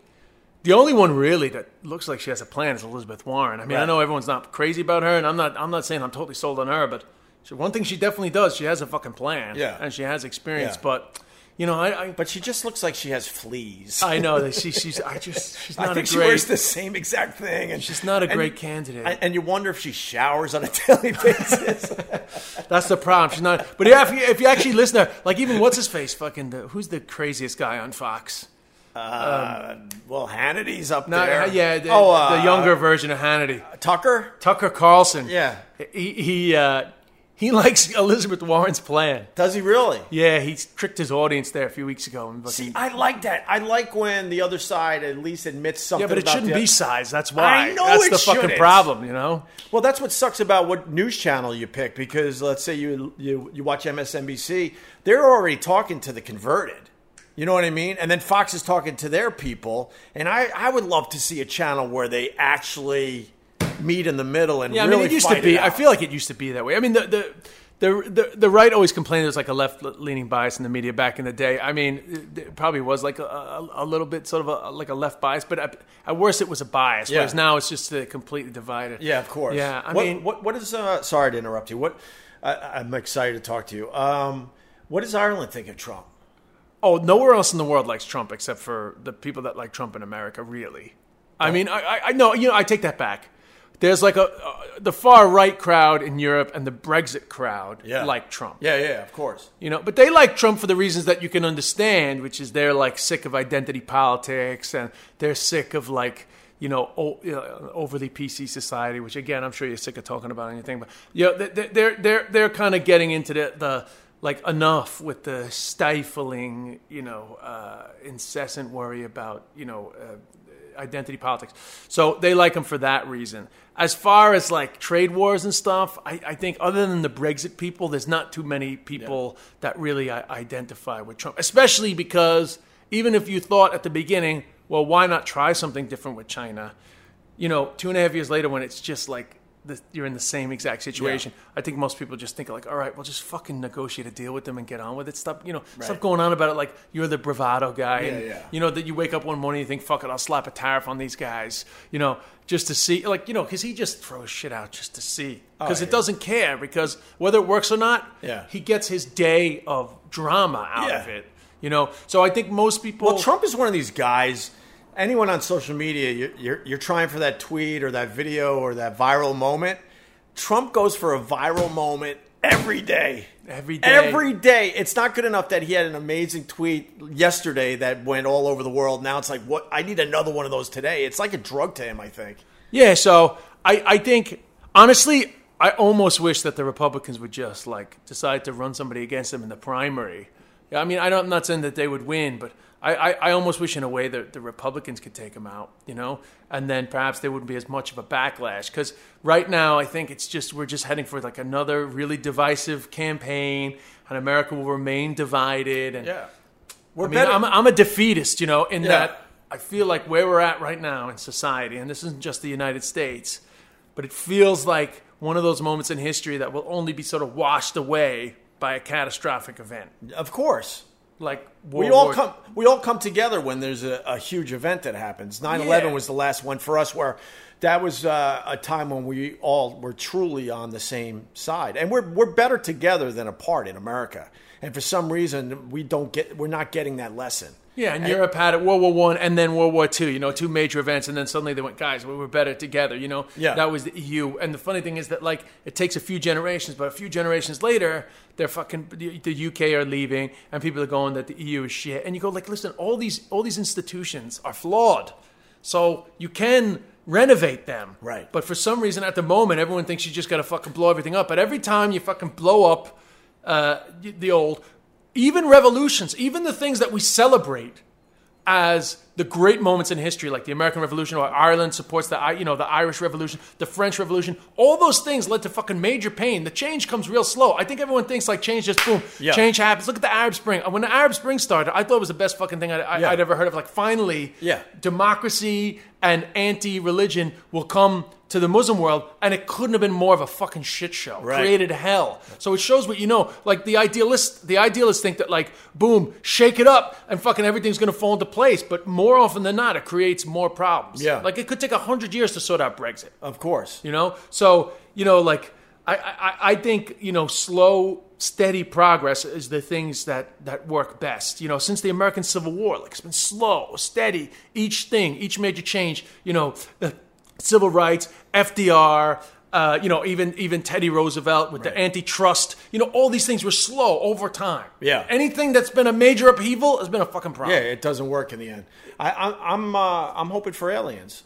the only one really that looks like she has a plan is Elizabeth Warren. I mean, I know everyone's not crazy about her, and I'm not I'm not saying I'm totally sold on her, but she, one thing she definitely does, she has a fucking plan,
Yeah.
and she has experience.
Yeah.
But you know, I I,
But she just looks like she has fleas.
I know that she, she's I just she's not
I think
a
she
great.
wears the same exact thing, and
She's not a
and-
great candidate.
And, and you wonder if she showers on a daily basis.
That's the problem. She's not. But yeah, if you, if you actually listen to her, like even what's his face, fucking the, who's the craziest guy on Fox?
well, Hannity's up
No,
there.
yeah, the,
oh, uh,
the younger version of Hannity.
Tucker.
Tucker Carlson.
Yeah.
He he uh, He likes Elizabeth Warren's plan.
Does he really?
Yeah, he tricked his audience there a few weeks ago. And
See, I like that. I like when the other side at least admits something.
yeah, but it shouldn't be size. That's why.
I know
That's
it
the fucking
shouldn't.
problem, you know?
Well, that's what sucks about what news channel you pick because let's say you you you watch MSNBC, they're already talking to the converted. You know what I mean? And then Fox is talking to their people, and I I would love to see a channel where they actually meet in the middle and
Yeah, I mean, it used to be. I feel like it used to be that way. I mean, the the the the, the right always complained there was like a left leaning bias in the media back in the day. I mean, it, probably was like a, a, a little bit sort of a, like a left bias, but at, at worst it was a bias.
Yeah.
Whereas now it's just uh, completely divided.
Yeah, of course.
Yeah, I
what,
mean,
what what is? Uh, sorry to interrupt you. What? I, I'm excited to talk to you. Um, what does Ireland think of Trump?
Oh, nowhere else in the world likes Trump except for the people that like Trump in America. Really, I mean, I, I, I know you know I take that back. There's like a uh, the far right crowd in Europe and the Brexit crowd
Yeah.
like Trump.
Yeah, yeah, of course.
You know, but they like Trump for the reasons that you can understand, which is they're like sick of identity politics and they're sick of like you know o- uh, overly PC society. Which again, I'm sure you're sick of talking about anything, but you know, they- they're they're they're kind of getting into the the like enough with the stifling, you know, uh, incessant worry about you know. Uh, identity politics. So they like him for that reason. As far as like trade wars and stuff, I, I think other than the Brexit people, there's not too many people that really uh, identify with Trump, especially because even if you thought at the beginning, well, why not try something different with China? You know, two and a half years later, when it's just like the, you're in the same exact situation, I think most people just think like, all right, well, just fucking negotiate a deal with them and get on with it. Stop, you know, stop going on about it like you're the bravado guy.
Yeah,
and,
yeah.
You know that you wake up one morning and you think, fuck it, I'll slap a tariff on these guys. You know, just to see, like, you know, because he just throws shit out just to see because
Oh,
it
yeah.
doesn't care because whether it works or not,
Yeah.
he gets his day of drama out
Yeah.
of it. You know, so I think most people.
Well, Trump is one of these guys. Anyone on social media, you're, you're, you're trying for that tweet or that video or that viral moment. Trump goes for a viral moment every day.
Every day.
Every day. It's not good enough that he had an amazing tweet yesterday that went all over the world. Now it's like, what? I need another one of those today. It's like a drug to him, I think.
Yeah, so I, I think honestly, I almost wish that the Republicans would just like decide to run somebody against them in the primary. Yeah, I mean, I don't, I'm not saying that they would win, but I, I, I almost wish in a way that the Republicans could take him out, you know, and then perhaps there wouldn't be as much of a backlash. Because right now, I think it's just we're just heading for like another really divisive campaign, and America will remain divided. And
We're
I mean,
better.
I'm, I'm a defeatist, you know, in
Yeah.
that I feel like where we're at right now in society, and this isn't just the United States, but it feels like one of those moments in history that will only be sort of washed away by a catastrophic event,
of course.
Like
We all
War-
come. We all come together when there's a, a huge event that happens. 9-11
Yeah.
was the last one for us, where that was uh, a time when we all were truly on the same side, and we're we're better together than apart in America. And for some reason, we don't get. We're not getting that lesson.
Yeah, and Europe had it World War One and then World War Two. You know, two major events, and then suddenly they went, guys, we were better together. You know,
Yeah.
that was the EU. And the funny thing is that like it takes a few generations, but a few generations later, they're fucking the, the UK are leaving, and people are going that the EU is shit. And you go like, listen, all these all these institutions are flawed, so you can renovate them.
Right.
But for some reason, at the moment, everyone thinks you just got to fucking blow everything up. But every time you fucking blow up uh, the old, even revolutions, even the things that we celebrate as the great moments in history, like the American Revolution, or Ireland supports the you know the Irish Revolution, the French Revolution. All those things led to fucking major pain. The change comes real slow. I think everyone thinks like change just boom,
Yeah.
change happens. Look at the Arab Spring. When the Arab Spring started, I thought it was the best fucking thing I'd,
Yeah.
I'd ever heard of. Like finally,
Yeah.
democracy and anti-religion will come to the Muslim world, and it couldn't have been more of a fucking shit show.
Right.
Created hell. So it shows what you know. Like the idealists, the idealists think that like, boom, shake it up, and fucking everything's gonna fall into place. But more often than not, it creates more problems.
Yeah.
Like it could take a hundred years to sort out Brexit.
Of course.
You know, so you know, like I, I, I think you know, slow, steady progress is the things that that work best. You know, since the American Civil War, like it's been slow, steady. Each thing, each major change. You know, the civil rights, FDR. Uh, you know, even even Teddy Roosevelt with the antitrust. You know, all these things were slow over time.
Yeah.
Anything that's been a major upheaval has been a fucking problem.
Yeah, it doesn't work in the end. I, I, I'm uh, I'm hoping for aliens.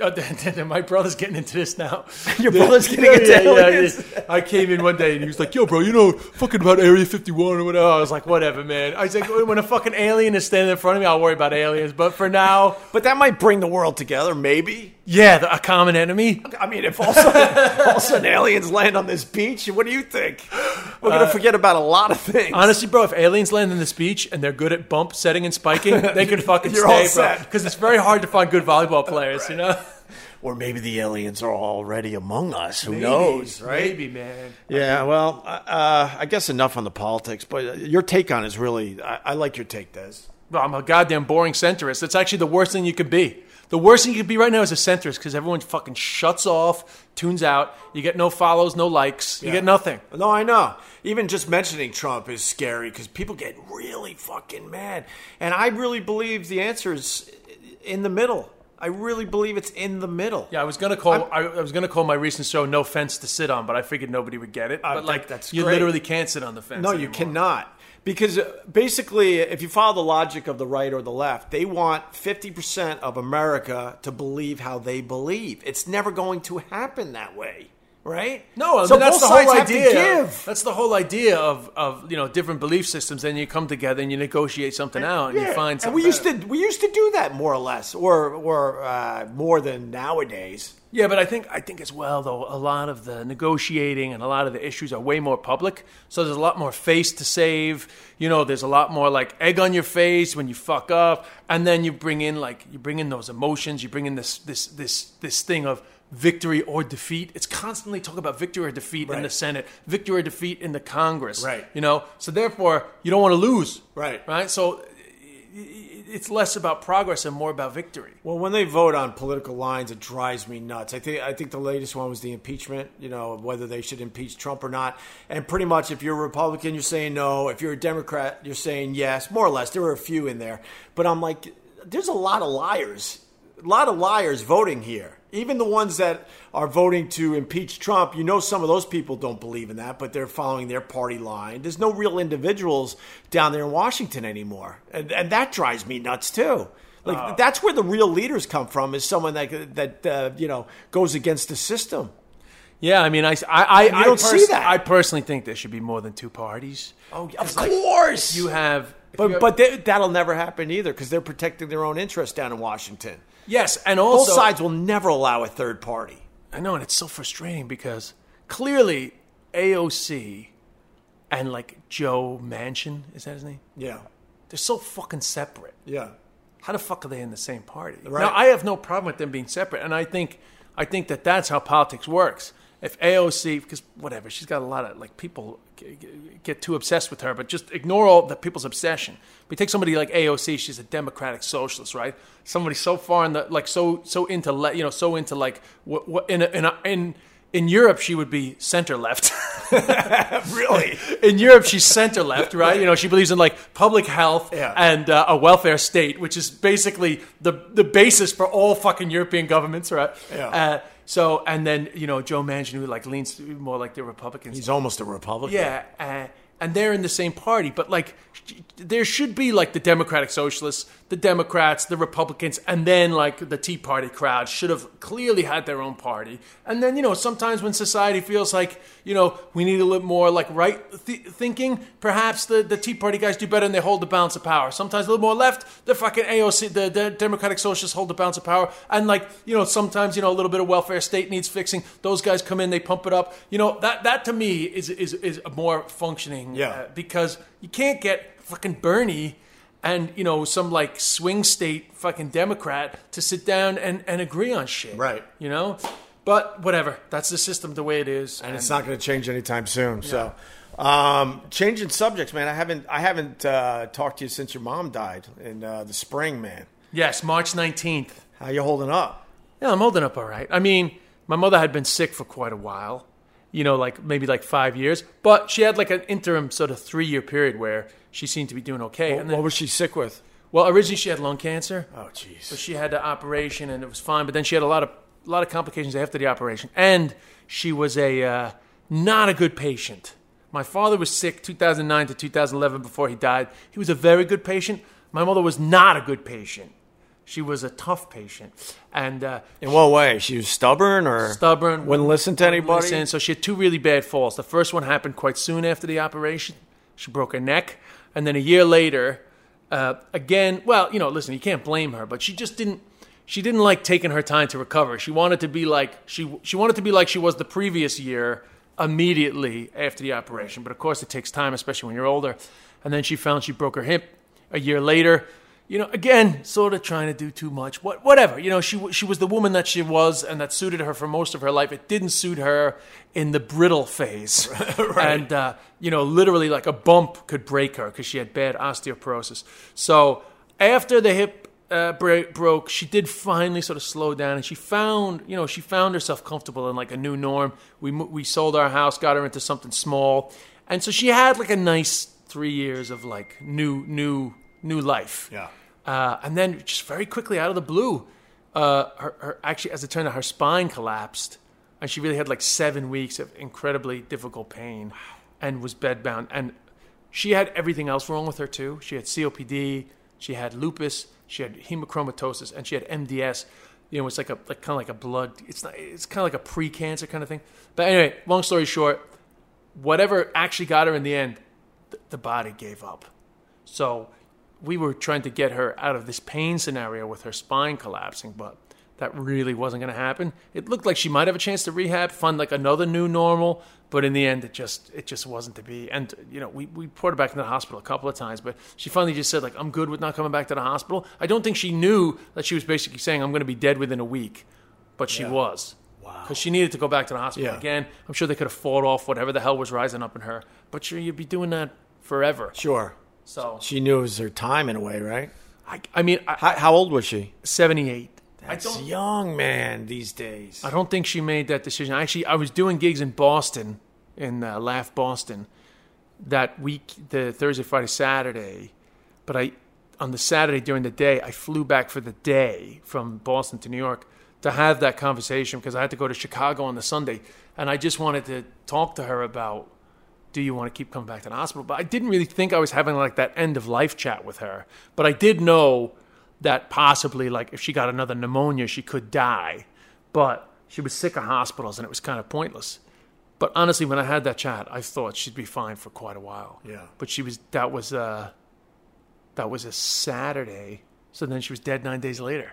Uh, my brother's getting into this now.
Your brother's getting into aliens?
I came in one day and he was like, "Yo, bro, you know fucking about Area 51 or whatever." I was like, "Whatever, man." I was like, "When a fucking alien is standing in front of me, I'll worry about aliens." But for now,
But that might bring the world together, maybe.
Yeah, the, a common enemy.
I mean, if all of, a sudden, all of sudden aliens land on this beach, what do you think? We're going to forget about a lot of things.
Honestly, bro, if aliens land on this beach and they're good at bump setting and spiking, they can fucking
You're all
stay, bro.
set.
Because it's very hard to find good volleyball players, you know.
or maybe the aliens are already among us. Who knows, right?
Maybe, man.
Yeah, well, uh, I guess enough on the politics, but your take on it is really, I, I like your take, Des.
Well, I'm a goddamn boring centrist. That's actually the worst thing you could be. The worst thing you could be right now is a centrist because everyone fucking shuts off, tunes out. You get no follows, no likes. You
Yeah.
get nothing.
No, I know. Even just mentioning Trump is scary because people get really fucking mad. And I really believe the answer is in the middle. I really believe it's in the middle.
Yeah, I was gonna call. I, I was gonna call my recent show "No Fence to Sit On," but I figured nobody would get it. But like,
that's
you
great.
literally can't sit on the fence.
No, you
anymore.
cannot. Because uh, basically, if you follow the logic of the right or the left, they want 50% of America to believe how they believe. It's never going to happen that way, right?
No,
so
that's
both
the
sides
whole
have to
idea.
give.
That's the whole idea of, of you know different belief systems. Then you come together and you negotiate something out and you find something.
and we used to we used to do that more or less, or or uh, more than nowadays.
Yeah, but I think I think as well though a lot of the negotiating and a lot of the issues are way more public. So there's a lot more face to save. You know, there's a lot more like egg on your face when you fuck up, and then you bring in like you bring in those emotions. You bring in this this this this thing of victory or defeat. It's constantly talk about victory or defeat in the Senate, victory or defeat in the Congress.
Right.
You know, so therefore you don't want to lose.
Right.
Right. So it's less about progress and more about victory.
Well, when they vote on political lines, it drives me nuts. I think I think the latest one was the impeachment. You know, whether they should impeach Trump or not. And pretty much, if you're a Republican, you're saying no. If you're a Democrat, you're saying yes. More or less, there were a few in there, but I'm like, there's a lot of liars, a lot of liars voting here. Even the ones that are voting to impeach Trump, you know, some of those people don't believe in that, but they're following their party line. There's no real individuals down there in Washington anymore, and, and that drives me nuts too. Like that's where the real leaders come from. Is someone that that uh, you know goes against the system.
Yeah, I mean, I, I, I,
don't see that.
I personally think there should be more than two parties.
Oh, of course.
You have, if you
but
have-
but they, that'll never happen either because they're protecting their own interests down in Washington.
Yes, and
Both sides will never allow a third party.
I know, and it's so frustrating because clearly AOC and like Joe Manchin is that his name?
Yeah,
They're so fucking separate.
yeah.
How the fuck are they in the same party?
Right.
Now, I have no problem with them being separate, and I think I think that that's how politics works. If AOC, because whatever, she's got a lot of like people get too obsessed with her, but just ignore all the people's obsession. We take somebody like AOC; she's a democratic socialist, right? Somebody so far in the like so so into le- you know so into like what, what in a, in a, in in Europe she would be center left.
Really?
in Europe, she's center left, right? You know, she believes in like public health
Yeah.
and uh, a welfare state, which is basically the the basis for all fucking European governments, right?
Yeah.
Uh, so, and then you know, Joe Manchin, who like leans more like the Republicans.
He's almost a Republican.
yeah, uh, and they're in the same party, but like there should be like the Democratic Socialists, the Democrats, the Republicans, and then like the Tea Party crowd should have clearly had their own party. And then you know sometimes when society feels like you know we need a little more like right th- thinking, perhaps the, the Tea Party guys do better and they hold the balance of power. Sometimes a little more left, the fucking AOC, the, the Democratic Socialists hold the balance of power. And like you know sometimes you know a little bit of welfare state needs fixing. Those guys come in, they pump it up. You know that that to me is is is a more functioning
Yeah.
uh, because you can't get fucking Bernie and you know some like swing state fucking Democrat to sit down and, and agree on shit.
Right.
You know? But whatever. That's the system the way it is.
and it's not going to change anytime soon. So, um, changing subjects, man. I haven't I haven't uh, talked to you since your mom died in uh, the spring, man.
yes, March 19th.
How you holding up?
Yeah, I'm holding up all right. I mean, my mother had been sick for quite a while, you know, like maybe like five years, but she had like an interim sort of three year period where she seemed to be doing okay. and then,
What was she sick with?
well, originally she had lung cancer.
Oh, jeez.
So she had the operation and it was fine, but then she had a lot of a lot of complications after the operation, and she was a uh, not a good patient. My father was sick 2009 to 2011 before he died. He was a very good patient. My mother was not a good patient. She was a tough patient, and uh,
In what way? She was stubborn or
stubborn.
Wouldn't listen to anybody.
Listen, so she had two really bad falls. The first one happened quite soon after the operation. She broke her neck, and then a year later, uh, again. Well, you know, listen, you can't blame her, but she just didn't. She didn't like taking her time to recover. She wanted to be like she she wanted to be like she was the previous year immediately after the operation. But of course, it takes time, especially when you're older. And then she found she broke her hip a year later. You know, again, sort of trying to do too much. What, whatever. You know, she she was the woman that she was, and that suited her for most of her life. It didn't suit her in the brittle phase, and uh, you know, literally like a bump could break her because she had bad osteoporosis. So after the hip uh, break, broke, she did finally sort of slow down, and she found, you know, she found herself comfortable in like a new norm. We we sold our house, got her into something small, and so she had like a nice three years of like new new new life.
Yeah.
Uh, and then just very quickly out of the blue, uh, her, her actually, as it turned out, her spine collapsed, and she really had like seven weeks of incredibly difficult pain, and was bedbound. And she had everything else wrong with her too. She had COPD, she had lupus, she had hemochromatosis, and she had MDS. You know, it's like a like kind of like a blood. It's not. It's kind of like a pre-cancer kind of thing. But anyway, long story short, whatever actually got her in the end, th- the body gave up. So we were trying to get her out of this pain scenario with her spine collapsing, but that really wasn't going to happen. It looked like she might have a chance to rehab, find like another new normal, but in the end, it just it just wasn't to be. And you know, we we poured her back into the hospital a couple of times, but she finally just said like, "I'm good with not coming back to the hospital." I don't think she knew that she was basically saying, "I'm going to be dead within a week," but she was.
Wow.
Because she needed to go back to the hospital
Yeah.
again. I'm sure they could have fought off whatever the hell was rising up in her, but sure, you'd be doing that forever.
Sure.
So
She knew it was her time in a way, right?
I, I mean, I,
How, how old was she?
78.
That's young, man, these days.
I don't think she made that decision. Actually, I was doing gigs in Boston, in uh, Laugh Boston, that week, the Thursday, Friday, Saturday. But I, on the Saturday during the day, I flew back for the day from Boston to New York to have that conversation because I had to go to Chicago on the Sunday, and I just wanted to talk to her about. Do you want to keep coming back to the hospital? But I didn't really think I was having like that end of life chat with her. But I did know that possibly, like, if she got another pneumonia, she could die. But she was sick of hospitals and it was kind of pointless. But honestly, when I had that chat, I thought she'd be fine for quite a while.
Yeah.
But she was, that was, uh, that was a Saturday. So then she was dead nine days later.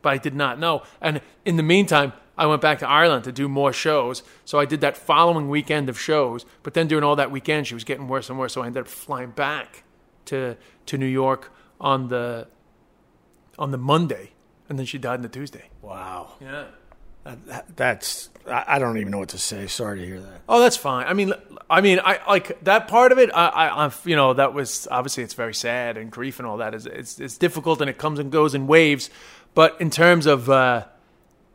But I did not know. And in the meantime, I went back to Ireland to do more shows. So I did that following weekend of shows. But then during all that weekend, she was getting worse and worse. So I ended up flying back to to New York on the on the Monday, and then she died on the Tuesday.
Wow.
Yeah.
That- that- that's, I, I don't even know what to say. Sorry to hear that.
Oh, that's fine. I mean, I mean, I like that part of it. I, I, I'm, you know, that was obviously it's very sad and grief and all that is it's it's difficult and it comes and goes in waves. But in terms of, uh,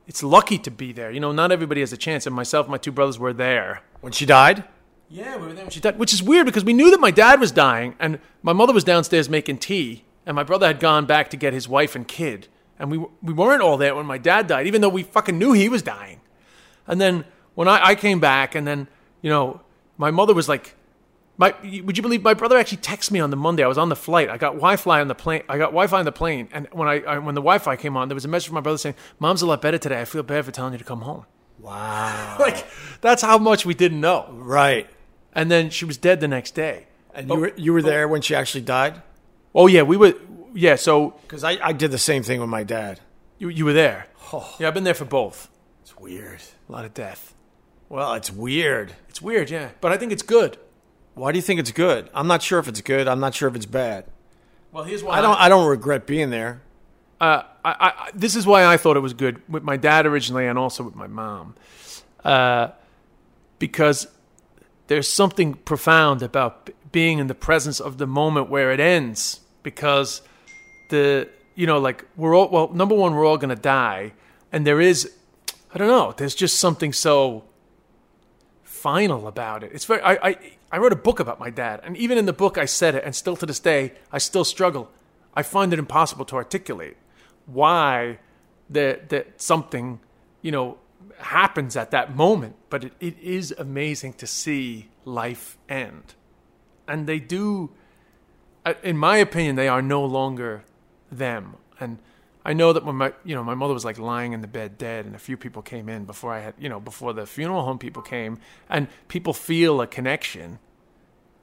it's lucky to be there. You know, not everybody has a chance. And myself, my two brothers were there.
When she died?
Yeah, we were there when she died, which is weird because we knew that my dad was dying, and my mother was downstairs making tea, and my brother had gone back to get his wife and kid, and we we weren't all there when my dad died, even though we fucking knew he was dying. And then when I, I came back, and then you know, my mother was like, my would you believe my brother actually texted me on the Monday? I was on the flight. I got Wi-Fi on the plane. I got Wi-Fi on the plane, and when I, I when the Wi-Fi came on, there was a message from my brother saying, "Mom's a lot better today. I feel bad for telling you to come home."
Wow.
Like that's how much we didn't know.
right.
And then she was dead the next day.
And you were, you were there when she actually died?
Oh yeah, we were. Yeah, so
Because I, I did the same thing with my dad.
you you were there.
Oh.
Yeah, I've been there for both.
It's weird.
A lot of death.
Well, it's weird.
It's weird, yeah, but I think it's good.
Why do you think it's good? I'm not sure if it's good. I'm not sure if it's bad.
Well, here's why
I don't. I don't regret being there.
uh, I, I, this is why I thought it was good with my dad originally and also with my mom, uh, because there's something profound about b- being in the presence of the moment where it ends. Because the you know like we're all well number one we're all gonna die, and there is I don't know there's just something so final about it. It's very I, I I wrote a book about my dad, and even in the book I said it, and still to this day I still struggle. I find it impossible to articulate why that that something you know happens at that moment, but it, it is amazing to see life end, and they do. uh, In my opinion, they are no longer them, and I know that when my you know my mother was like lying in the bed dead, and a few people came in before I had you know before the funeral home people came, and people feel a connection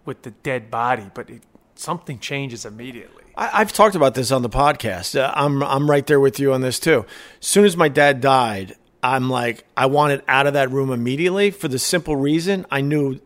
with the dead body, but it, something changes immediately.
I, I've talked about this on the podcast. Uh, I'm I'm right there with you on this too. As soon as my dad died, I'm like I wanted out of that room immediately for the simple reason I knew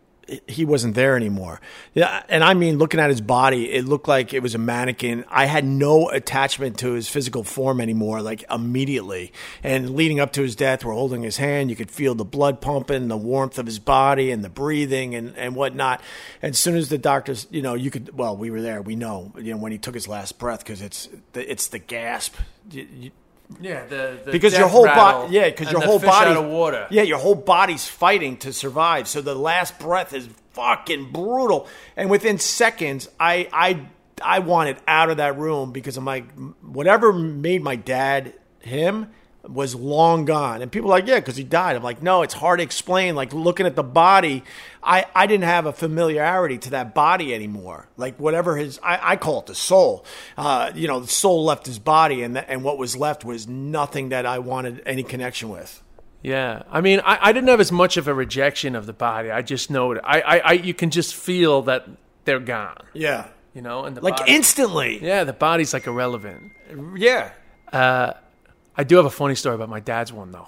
he wasn't there anymore. Yeah, and I mean, looking at his body, it looked like it was a mannequin. I had no attachment to his physical form anymore, like immediately. And leading up to his death, we're holding his hand. You could feel the blood pumping, the warmth of his body, and the breathing and and whatnot. And as soon as the doctors, you know, you could. Well, we were there. We know, you know, when he took his last breath because it's the, it's the gasp. You, you,
Yeah, the, the
because your whole body, yeah, because your whole body,
water.
yeah, your whole body's fighting to survive. So the last breath is fucking brutal, and within seconds, I, I, I wanted out of that room because I'm like, whatever made my dad him was long gone. And people are like, yeah, because he died. I'm like, no, it's hard to explain. Like looking at the body, I, I didn't have a familiarity to that body anymore. Like whatever his, I, I call it the soul. Uh, you know, the soul left his body, and the, and what was left was nothing that I wanted any connection with.
Yeah, I mean, I, I didn't have as much of a rejection of the body. I just know it. I, I, I you can just feel that they're gone.
Yeah,
You know, and the
like
body,
instantly.
yeah, the body's like irrelevant.
Yeah.
I do have a funny story about my dad's one though.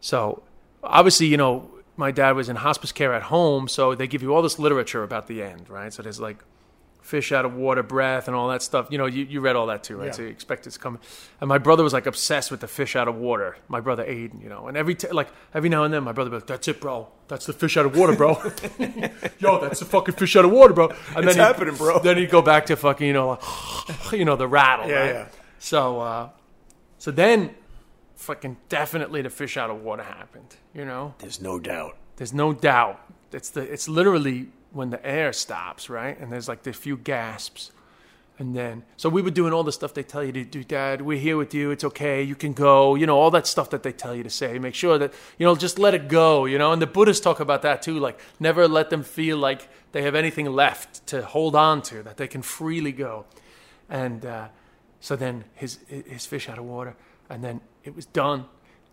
So obviously, you know, my dad was in hospice care at home, so they give you all this literature about the end, right? So there's like fish out of water breath and all that stuff. You know, you, you read all that too, right?
Yeah.
So you expect it's coming. And my brother was like obsessed with the fish out of water. My brother Aiden, you know, and every t- like every now and then my brother would be like, "That's it, bro. That's the fish out of water, bro. Yo, that's the fucking fish out of water, bro." And
It's
then
happening, bro.
Then he'd go back to fucking, you know, like, you know, the rattle,
Yeah,
right?
yeah.
So, uh, so then, fucking definitely the fish out of water happened. You know,
There's no doubt.
there's no doubt. It's the it's literally when the air stops, right? And there's like the few gasps, and then so we were doing all the stuff they tell you to do, Dad. We're here with you. It's okay. You can go. You know all that stuff that they tell you to say. Make sure that you know just let it go. You know, and the Buddhists talk about that too. Like never let them feel like they have anything left to hold on to. That they can freely go, and. uh so then his his fish out of water, and then it was done,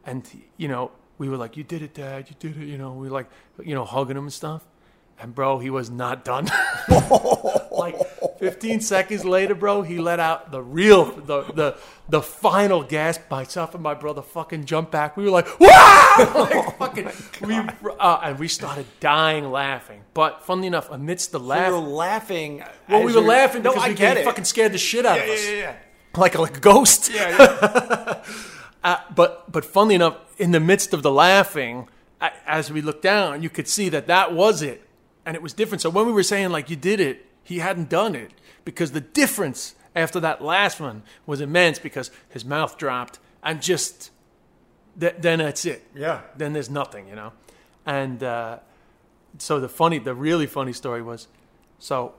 and you know we were like, "You did it, Dad! You did it!" You know, we were like, you know, hugging him and stuff. And bro, he was not done. like 15 seconds later, bro, he let out the real, the the the final gasp. Myself and my brother fucking jumped back. We were like, "Wow!" like fucking, we uh, and we started dying laughing. But funnily enough, amidst the
We were laughing.
well, we were laughing
No, I
we
get
get
it.
fucking scared the shit out
yeah,
of us
yeah, yeah.
Like a, like a ghost.
Yeah, yeah.
Uh, but but funnily enough, in the midst of the laughing, a- as we looked down, you could see that that was it, and it was different. So when we were saying like you did it, he hadn't done it because the difference after that last one was immense because his mouth dropped and just th- then that's it.
Yeah.
Then there's nothing, you know. And uh, so the funny, the really funny story was, so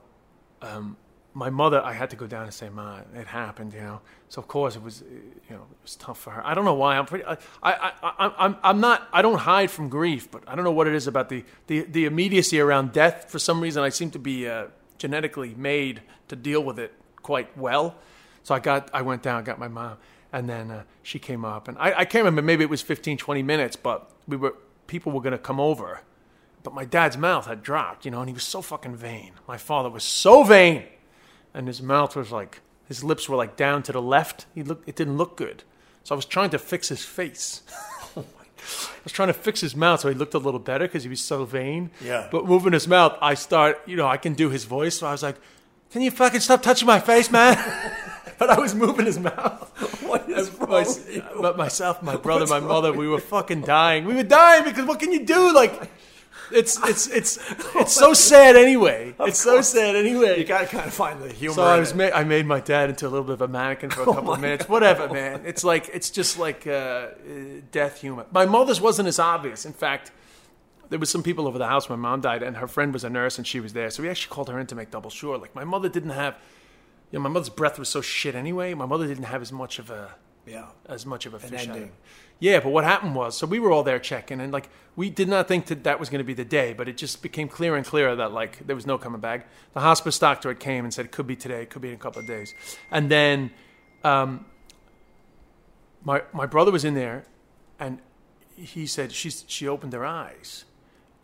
um, my mother, I had to go down and say, "Ma, it happened," you know. So of course it was, uh, you know, it was tough for her. I don't know why. I'm pretty. I, I, I, I'm, I'm not. I don't hide from grief, but I don't know what it is about the, the, the immediacy around death. For some reason, I seem to be uh, genetically made to deal with it quite well. So I got, I went down, got my mom, and then uh, she came up, and I, I can't remember. Maybe it was 15, 20 minutes, but we were people were going to come over, but my dad's mouth had dropped, you know, and he was so fucking vain. My father was so vain, and his mouth was like his lips were like down to the left. He looked, it didn't look good. So I was trying to fix his face. oh. I was trying to fix his mouth so he looked a little better because he was so vain.
Yeah.
But moving his mouth, I start, you know, I can do his voice. So I was like, "Can you fucking stop touching my face, man?" but I was moving his mouth.
What is wrong
my- but myself, my brother, my mother, we were fucking dying. We were dying because what can you do? Like, it's it's it's it's so sad anyway. It's so sad anyway.
You gotta kind of find the humor.
So I was ma- I made my dad into a little bit of a mannequin for a couple of minutes. Whatever, man. It's like it's just like uh, uh, death humor. My mother's wasn't as obvious. In fact, there was some people over the house. when My mom died, and her friend was a nurse, and she was there. So we actually called her in to make double sure. Like my mother didn't have, you know, my mother's breath was so shit anyway. My mother didn't have as much of a
yeah.
as much of a fish
ending.
out. Yeah, but what happened was, so we were all there checking, and like we did not think that that was going to be the day, but it just became clearer and clearer that like there was no coming back. The hospice doctor had came and said it could be today, it could be in a couple of days, and then um, my my brother was in there, and he said she's she opened her eyes.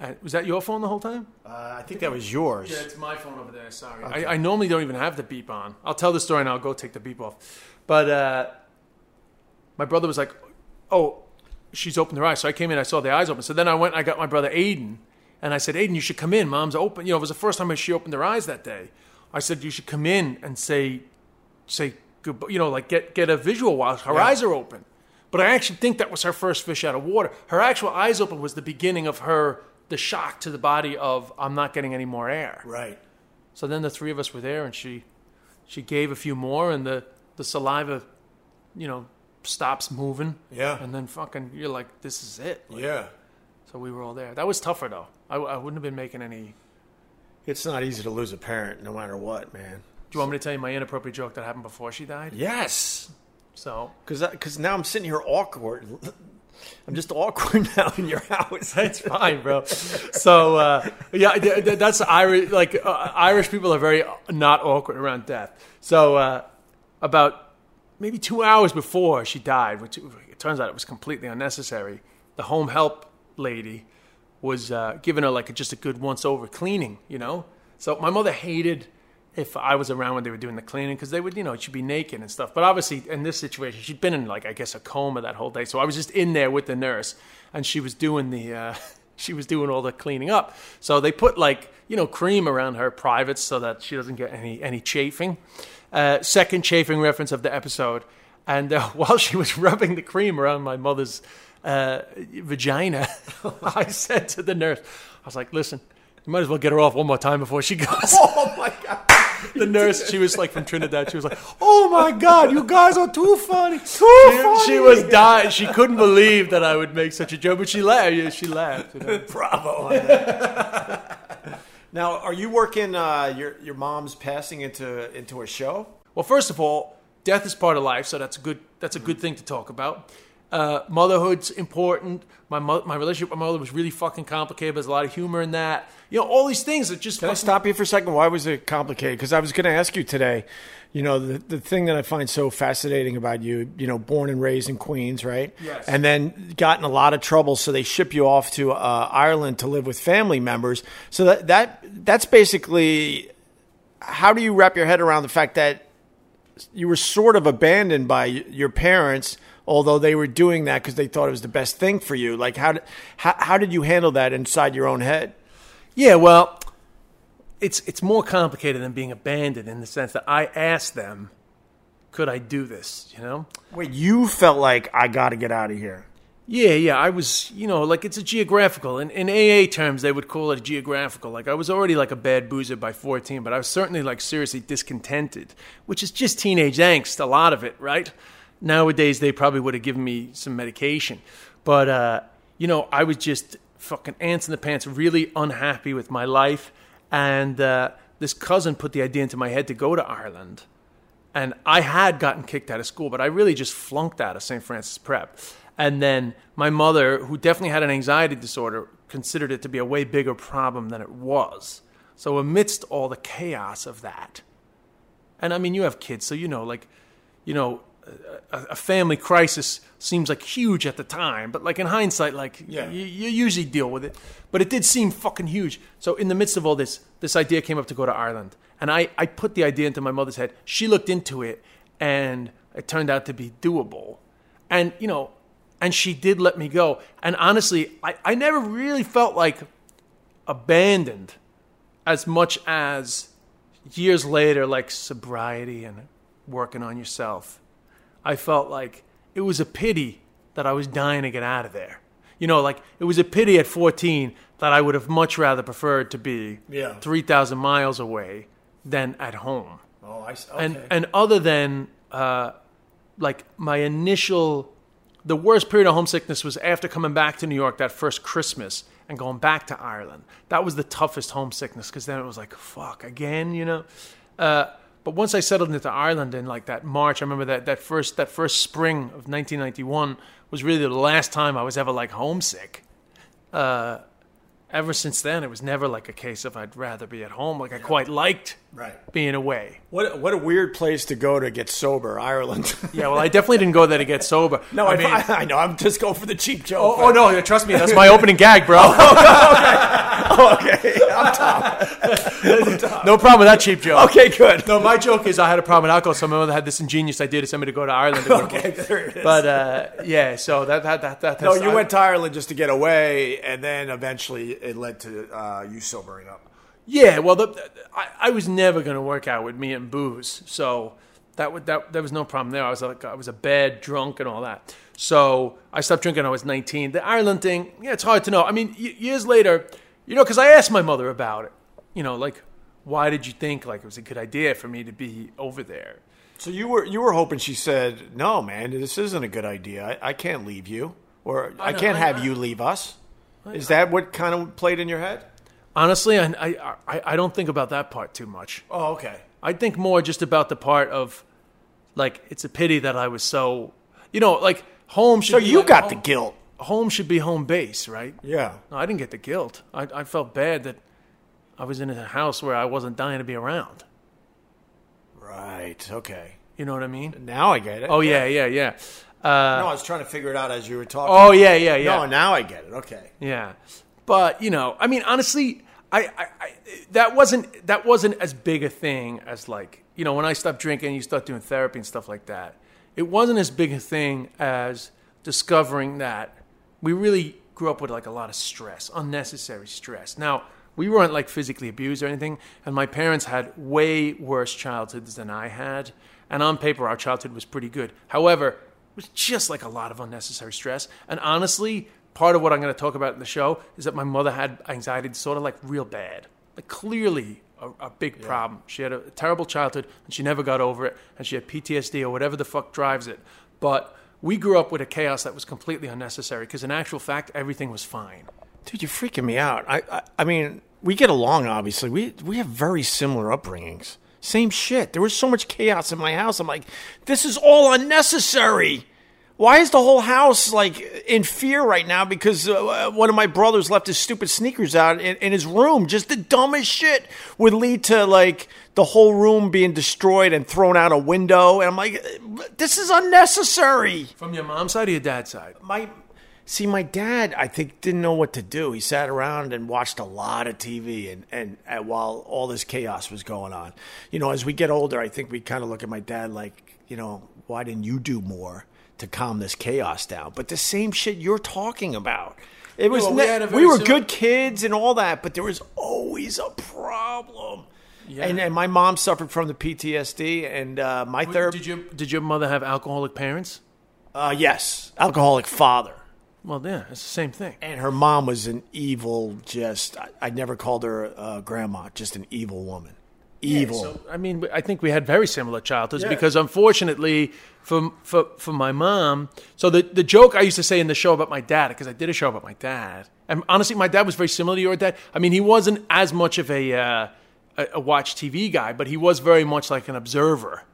And was that your phone the whole time?
Uh, I think that was yours.
Yeah, it's my phone over there. Sorry, I, I normally don't even have the beep on. I'll tell the story and I'll go take the beep off. But uh, my brother was like, "Oh, she's opened her eyes." So I came in, I saw the eyes open. So then I went, I got my brother Aiden, and I said, "Aiden, you should come in. Mom's open." You know, it was the first time she opened her eyes that day. I said, "You should come in and say, say good. You know, like get get a visual while her
Yeah.
eyes are open." But I actually think that was her first fish out of water. Her actual eyes open was the beginning of her the shock to the body of I'm not getting any more air.
Right.
So then the three of us were there, and she she gave a few more, and the the saliva, you know, stops moving.
Yeah.
And then fucking, you're like, this is it. Like,
Yeah.
So we were all there. That was tougher though. I, I wouldn't have been making any.
It's not easy to lose a parent, no matter what, man.
Do you want me to tell you my inappropriate joke that happened before she died?
Yes.
So
Because because now I'm sitting here awkward. I'm just awkward now in your house.
That's fine, bro. So uh, yeah, th- th- that's Irish. Like uh, Irish people are very not awkward around death. So uh, about maybe two hours before she died, which it turns out it was completely unnecessary. The home help lady was uh, giving her like a, just a good once over cleaning, you know. So my mother hated if I was around when they were doing the cleaning because they would, you know, she'd be naked and stuff. But obviously, in this situation, she'd been in like I guess a coma that whole day. So I was just in there with the nurse, and she was doing the. Uh, she was doing all the cleaning up. So they put like you know cream around her privates so that she doesn't get any any chafing. Uh, second chafing reference of the episode. And uh, while she was rubbing the cream around my mother's uh, vagina, I said to the nurse, I was like, "Listen, you might as well get her off one more time before she goes."
oh my god.
the nurse, she was like from Trinidad. She was like, "Oh my God, you guys are too funny, too
funny."
She, she was dying. She couldn't believe that I would make such a joke, but she laughed. She laughed. You know?
Bravo. Now, are you working uh, your your mom's passing into into a show?
Well, first of all, death is part of life, so that's a good that's a good thing to talk about. Uh, motherhood's important. My mo- my relationship with my mother was really fucking complicated. There's a lot of humor in that. You know, all these things that just
Can I stop you for a second? Why was it complicated? Because I was going to ask you today. You know, the the thing that I find so fascinating about you, you know, born and raised in Queens, right?
Yes.
And then got in a lot of trouble, so they ship you off to uh, Ireland to live with family members. So that that that's basically how do you wrap your head around the fact that you were sort of abandoned by your parents, although they were doing that because they thought it was the best thing for you. Like how did how, how did you handle that inside your own head?
Yeah, well, it's it's more complicated than being abandoned in the sense that I asked them, "Could I do this?" You know.
Wait, you felt like I got to get out of here.
Yeah, yeah. I was, you know, like it's a geographical. In, in AA terms, they would call it a geographical. Like I was already like a bad boozer by 14, but I was certainly like seriously discontented, which is just teenage angst, a lot of it, right? Nowadays, they probably would have given me some medication. But, uh, you know, I was just fucking ants in the pants, really unhappy with my life. And uh, this cousin put the idea into my head to go to Ireland. And I had gotten kicked out of school, but I really just flunked out of St. Francis Prep. And then my mother, who definitely had an anxiety disorder, considered it to be a way bigger problem than it was. So, amidst all the chaos of that, and I mean, you have kids, so you know, like, you know, a, a family crisis seems like huge at the time, but like in hindsight, like
Yeah.
you, you usually deal with it. But it did seem fucking huge. So in the midst of all this, this idea came up to go to Ireland, and I, I put the idea into my mother's head. She looked into it, and it turned out to be doable. And you know, and she did let me go. And honestly, I, I never really felt like abandoned as much as years later, like sobriety and working on yourself. I felt like it was a pity that I was dying to get out of there. You know, like it was a pity at 14 that I would have much rather preferred to be
Yeah.
3,000 miles away than at home.
Oh, I
And and other than uh, like my initial, the worst period of homesickness was after coming back to New York that first Christmas and going back to Ireland. That was the toughest homesickness because then it was like fuck again, you know. Uh, but once I settled into Ireland in like that March, I remember that that first that first spring of 1991 was really the last time I was ever like homesick. Uh, ever since then, it was never like a case of I'd rather be at home. Like I quite liked
Right.
being away.
What what a weird place to go to get sober, Ireland.
Yeah, well, I definitely didn't go there to get sober.
no,
I
I,
mean,
I, know. I'm just going for the cheap joke.
oh, oh no, trust me, that's my opening gag, bro.
no. Oh, okay. Oh, I'm Tom.
no problem with that cheap joke.
Okay, good.
No, my joke is I had a problem with alcohol, so my mother had this ingenious idea to send me to go to Ireland. To
Okay, there it is.
But uh, yeah, so that that that, that
no, you
I-
went to Ireland just to get away, and then eventually it led to uh, you sobering up.
Yeah, well, the, the- I, I was never going to work out with me and booze, so that would that there was no problem there. I was like I was a bad drunk and all that. So I stopped drinking. when I was 19. The Ireland thing, yeah, it's hard to know. I mean, y- years later, you know, because I asked my mother about it. You know, like, why did you think like it was a good idea for me to be over there?
So you were you were hoping she said, "No, man, this isn't a good idea. I, I can't leave you, or I,
know,
can't
I-
have
I-
you leave us." Is that what kind of played in your head?
Honestly, I, I I I don't think about that part too much.
Oh, okay.
I think more just about the part of, like, it's a pity that I was so, you know, like home should.
So you
like
got
home,
the guilt.
Home should be home base, right?
Yeah.
No, I didn't get the guilt. I, I felt bad that I was in a house where I wasn't dying to be around.
Right. Okay.
You know what I mean?
Now I get it.
Oh yeah, yeah, yeah. Uh,
No, I was trying to figure it out as you were talking.
oh yeah, yeah, yeah.
No, now I get it. Okay.
Yeah, but you know, I mean, honestly, I, I, I that wasn't that wasn't as big a thing as like you know when I stopped drinking, you start doing therapy and stuff like that. It wasn't as big a thing as discovering that we really grew up with like a lot of stress, unnecessary stress. Now we weren't like physically abused or anything, and my parents had way worse childhoods than I had. And on paper, our childhood was pretty good. However, it was just like a lot of unnecessary stress. And honestly, part of what I'm going to talk about in the show is that my mother had anxiety disorder, like real bad, like clearly a, a big problem. She had a terrible childhood and she never got over it, and she had PTSD or whatever the fuck drives it. But we grew up with a chaos that was completely unnecessary because, in actual fact, everything was fine.
Dude, you're freaking me out. I, I, I mean, we get along. Obviously, we we have very similar upbringings. Same shit. There was so much chaos in my house. I'm like, this is all unnecessary. Why is the whole house like in fear right now? Because uh, one of my brothers left his stupid sneakers out in, in his room. Just the dumbest shit would lead to like the whole room being destroyed and thrown out a window. And I'm like, this is unnecessary.
From your mom's side or your dad's side?
my see my dad i think didn't know what to do. He sat around and watched a lot of tv and, and, and while all this chaos was going on. You know as we get older i think we kind of look at my dad like you know why didn't you do more to calm this chaos down? But the same shit you're talking about. It was
well, we
ne- we, were good kids and all that but there was always a problem and, and my mom suffered from the PTSD, and uh, my therapist.
Did you did your mother have alcoholic parents?
Uh, yes, alcoholic father.
Well, yeah, it's the same thing.
And her mom was an evil, just, I, I never called her uh, grandma, just an evil woman. Evil.
So, I mean, I think we had very similar childhoods
Yeah.
because, unfortunately, for, for for my mom. So the the joke I used to say in the show about my dad, because I did a show about my dad, and honestly, my dad was very similar to your dad. I mean, he wasn't as much of a uh, a, a watch TV guy, but he was very much like an observer.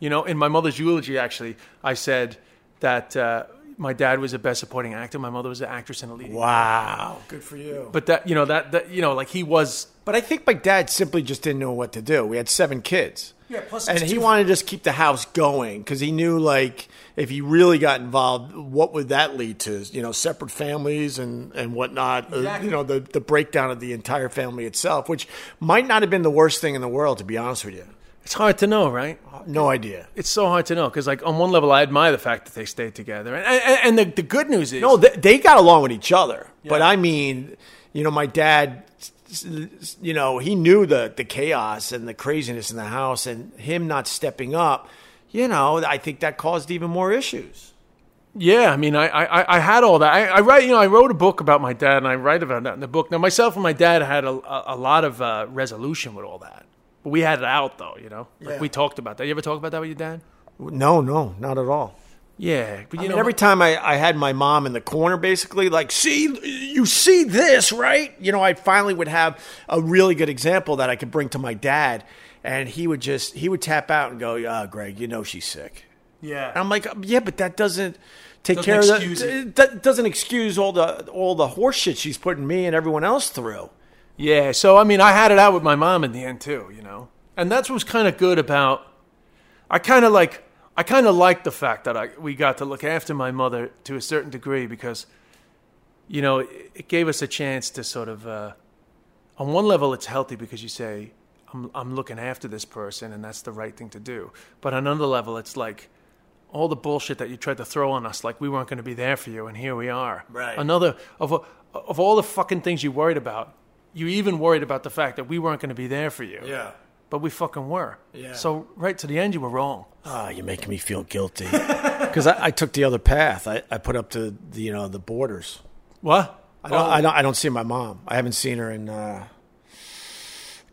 You know, in my mother's eulogy, actually, I said that uh, my dad was the best supporting actor. My mother was an actress and a leading.
wow. Good for you. But,
But that you know that that you know like he was
but I think my dad simply just didn't know what to do. We had seven kids.
Yeah, plus
and he
two-
wanted to just keep the house going because he knew, like, if he really got involved, what would that lead to? You know, separate families and and whatnot. Uh, you know, the the breakdown of the entire family itself, which might not have been the worst thing in the world, to be honest with you.
it's hard to know, right?
No idea.
It's so hard to know because, like, on one level, I admire the fact that they stayed together, and and, and the, the good news is,
No, they, they got along with each other. But I mean, you know, my dad, you know, he knew the the chaos and the craziness in the house, and him not stepping up. You know, I think that caused even more issues.
yeah, I mean, I, I, I had all that. I, I write, you know, I wrote a book about my dad, and I write about that in the book. Now, myself and my dad had a, a, a lot of uh, resolution with all that, but we had it out though, you know. Like
Yeah.
we talked about that. You ever talk about that with your dad?
No, no, not at all.
Yeah, but you
I mean,
know,
every time I, I had my mom in the corner, basically, like, see, you see this, right? You know, I finally would have a really good example that I could bring to my dad, and he would just, he would tap out and go, uh, Greg, you know she's sick.
yeah,
And I'm like, yeah, but that doesn't. take
Doesn't
care of the.
it.
That doesn't excuse all the all the horse shit she's putting me and everyone else through.
Yeah, so I mean, I had it out with my mom in the end too, you know, and that's what's kind of good about. I kind of like, I kind of like the fact that I we got to look after my mother to a certain degree because, you know, it, it gave us a chance to sort of. Uh, on one level, it's healthy because you say, I'm, I'm looking after this person and that's the right thing to do. But on another level, it's like all the bullshit that you tried to throw on us, like we weren't going to be there for you, and here we are.
Right.
Another, of, of all the fucking things you worried about, you even worried about the fact that we weren't going to be there for you.
Yeah.
But we fucking were.
Yeah.
So right to the end, you were wrong.
Ah, you're making me feel guilty because I, I took the other path. I, I put up to the you know the borders.
What?
I don't, I don't. I don't see my mom. I haven't seen her in uh,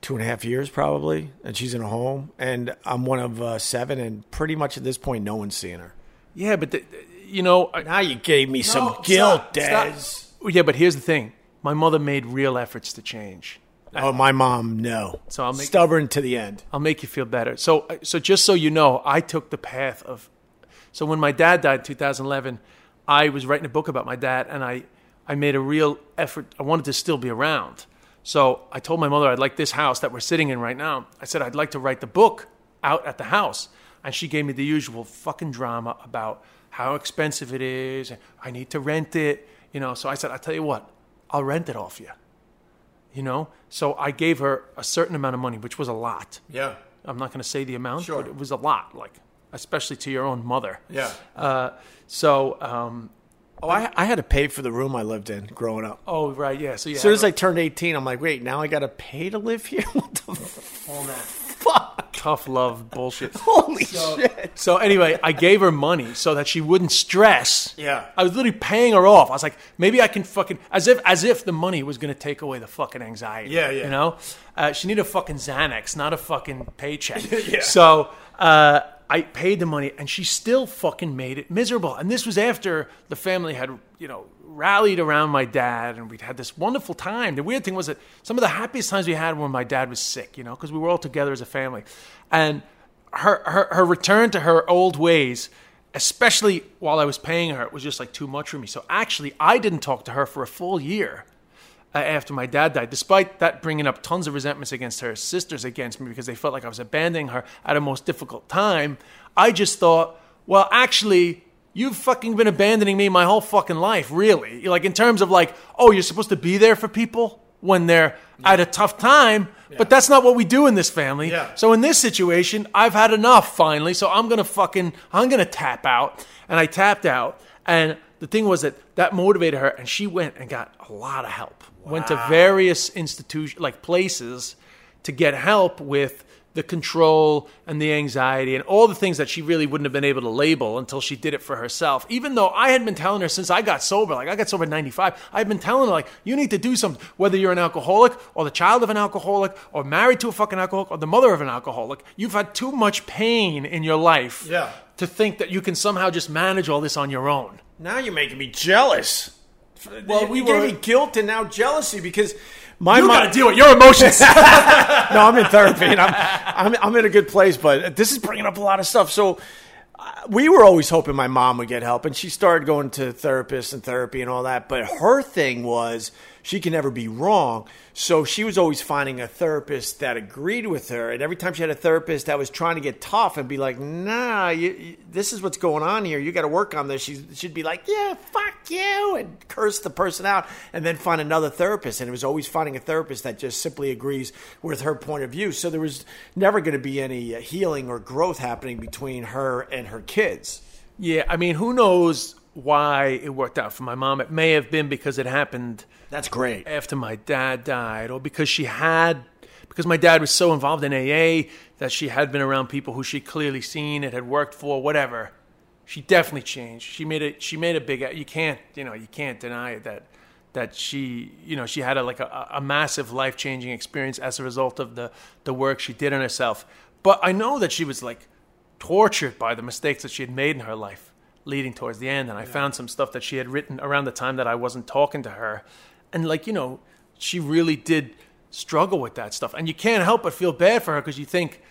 two and a half years, probably, and she's in a home. And I'm one of uh, seven, and pretty much at this point, no one's seeing her.
Yeah, but the, you know,
Now you gave me some guilt,
stop. Yeah, but here's the thing: my mother made real efforts to change.
Oh, my mom, no.
So I'll make-
stubborn to the end.
I'll make you feel better. So, so just so you know, I took the path of. So when my dad died in 2011, I was writing a book about my dad, and I, I made a real effort. I wanted to still be around. So I told my mother I'd like this house that we're sitting in right now. I said I'd like to write the book out at the house, and she gave me the usual fucking drama about how expensive it is, and I need to rent it. You know, so I said, I'll tell you what, I'll rent it off you. You know, so I gave her a certain amount of money, which was a lot.
Yeah.
I'm not going to say the amount,
Sure.
but it was a lot, like especially to your own mother.
Yeah.
Uh, so, um,
Oh, I, I had to pay for the room I lived in growing up.
oh right, yeah. So yeah,
As soon as I turned 18, I'm like, wait, now I got to pay to live here? What the
all that
fuck?
tough love bullshit.
Holy shit.
So anyway, I gave her money so that she wouldn't stress.
Yeah.
I was literally paying her off. I was like, maybe I can fucking as if as if the money was going to take away the fucking anxiety.
Yeah, yeah.
You know, uh, she needed a fucking Xanax, not a fucking paycheck.
Yeah.
So uh, I paid the money, and she still fucking made it miserable. And this was after the family had you know rallied around my dad, and we'd had this wonderful time. The weird thing was that some of the happiest times we had were when my dad was sick. You know, because we were all together as a family, and her, her her return to her old ways especially while I was paying her, it was just like too much for me. So actually, I didn't talk to her for a full year Uh, after my dad died, despite that bringing up tons of resentments against her sisters against me because they felt like I was abandoning her at a most difficult time. I just thought, well, actually, you've fucking been abandoning me my whole fucking life, really. Like, in terms of like, oh, you're supposed to be there for people when they're at a tough time. But that's not what we do in this family.
Yeah.
So in this situation, I've had enough finally. So I'm gonna fucking I'm gonna tap out, and I tapped out. And the thing was that that motivated her, and she went and got a lot of help. Went to various institutions, like places, to get help with the control and the anxiety and all the things that she really wouldn't have been able to label until she did it for herself. Even though I had been telling her since I got sober, like I got sober at 95, I've been telling her like you need to do something whether you're an alcoholic or the child of an alcoholic or married to a fucking alcoholic or the mother of an alcoholic. You've had too much pain in your life
Yeah.
to think that you can somehow just manage all this on your own.
Now you're making me jealous.
Well, we
you
were-
gave me guilt and now jealousy because my
You
mom.
got to deal with your emotions.
no, I'm in therapy and I'm, I'm I'm in a good place, but this is bringing up a lot of stuff. So uh, we were always hoping my mom would get help, and she started going to therapists and therapy and all that. But her thing was she can never be wrong, so she was always finding a therapist that agreed with her. And every time she had a therapist that was trying to get tough and be like, "Nah, you, you, this is what's going on here. You got to work on this," she, she'd be like, "Yeah, fuck you," and curse the person out, and then find another therapist. And it was always finding a therapist that just simply agrees with her point of view. So there was never going to be any uh, healing or growth happening between her and her kids.
Yeah, I mean, who knows why it worked out for my mom? It may have been because it happened
That's great.
after my dad died, or because she had, because my dad was so involved in AA that she had been around people who she clearly seen it had worked for, whatever. She definitely changed. She made it. She made a big. You can't, you know, you can't deny it that that she, you know, she had a, like a, a massive life changing experience as a result of the the work she did on herself. But I know that she was like tortured by the mistakes that she had made in her life leading towards the end and i found some stuff that she had written around the time that i wasn't talking to her and like you know she really did struggle with that stuff. And you can't help but feel bad for her because you think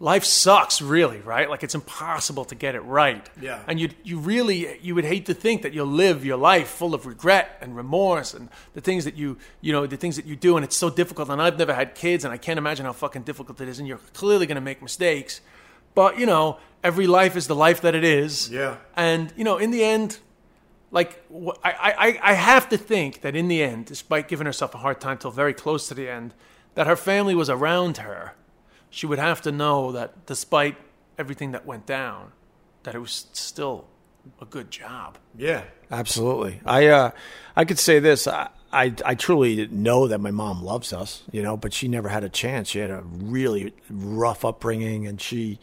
life sucks really right? Like it's impossible to get it right.
Yeah.
and you you really you would hate to think that you'll live your life full of regret and remorse and the things that you you know the things that you do. And it's so difficult. And I've never had kids and I can't imagine how fucking difficult it is. And you're clearly going to make mistakes. But you know every life is the life that it is.
Yeah.
and you know in the end like I, I, I have to think that in the end, despite giving herself a hard time till very close to the end, that her family was around her. She would have to know that despite everything that went down, that it was still a good job.
Yeah, absolutely. I uh, I could say this. I, I I truly know that my mom loves us, you know, but she never had a chance. She had a really rough upbringing, and she,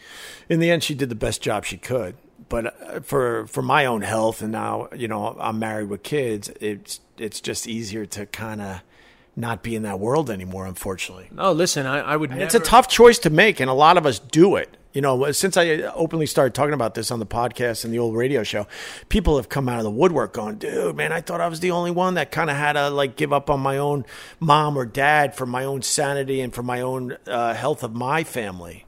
in the end, she did the best job she could. But uh, for for my own health, and now you know I'm married with kids, it's it's just easier to kind of not be in that world anymore. Unfortunately,
No, listen, I, I would never.
it's a tough choice to make, and a lot of us do it. You know, since I openly started talking about this on the podcast and the old radio show, people have come out of the woodwork going, "Dude, man, I thought I was the only one that kind of had to like give up on my own mom or dad for my own sanity and for my own uh, health of my family."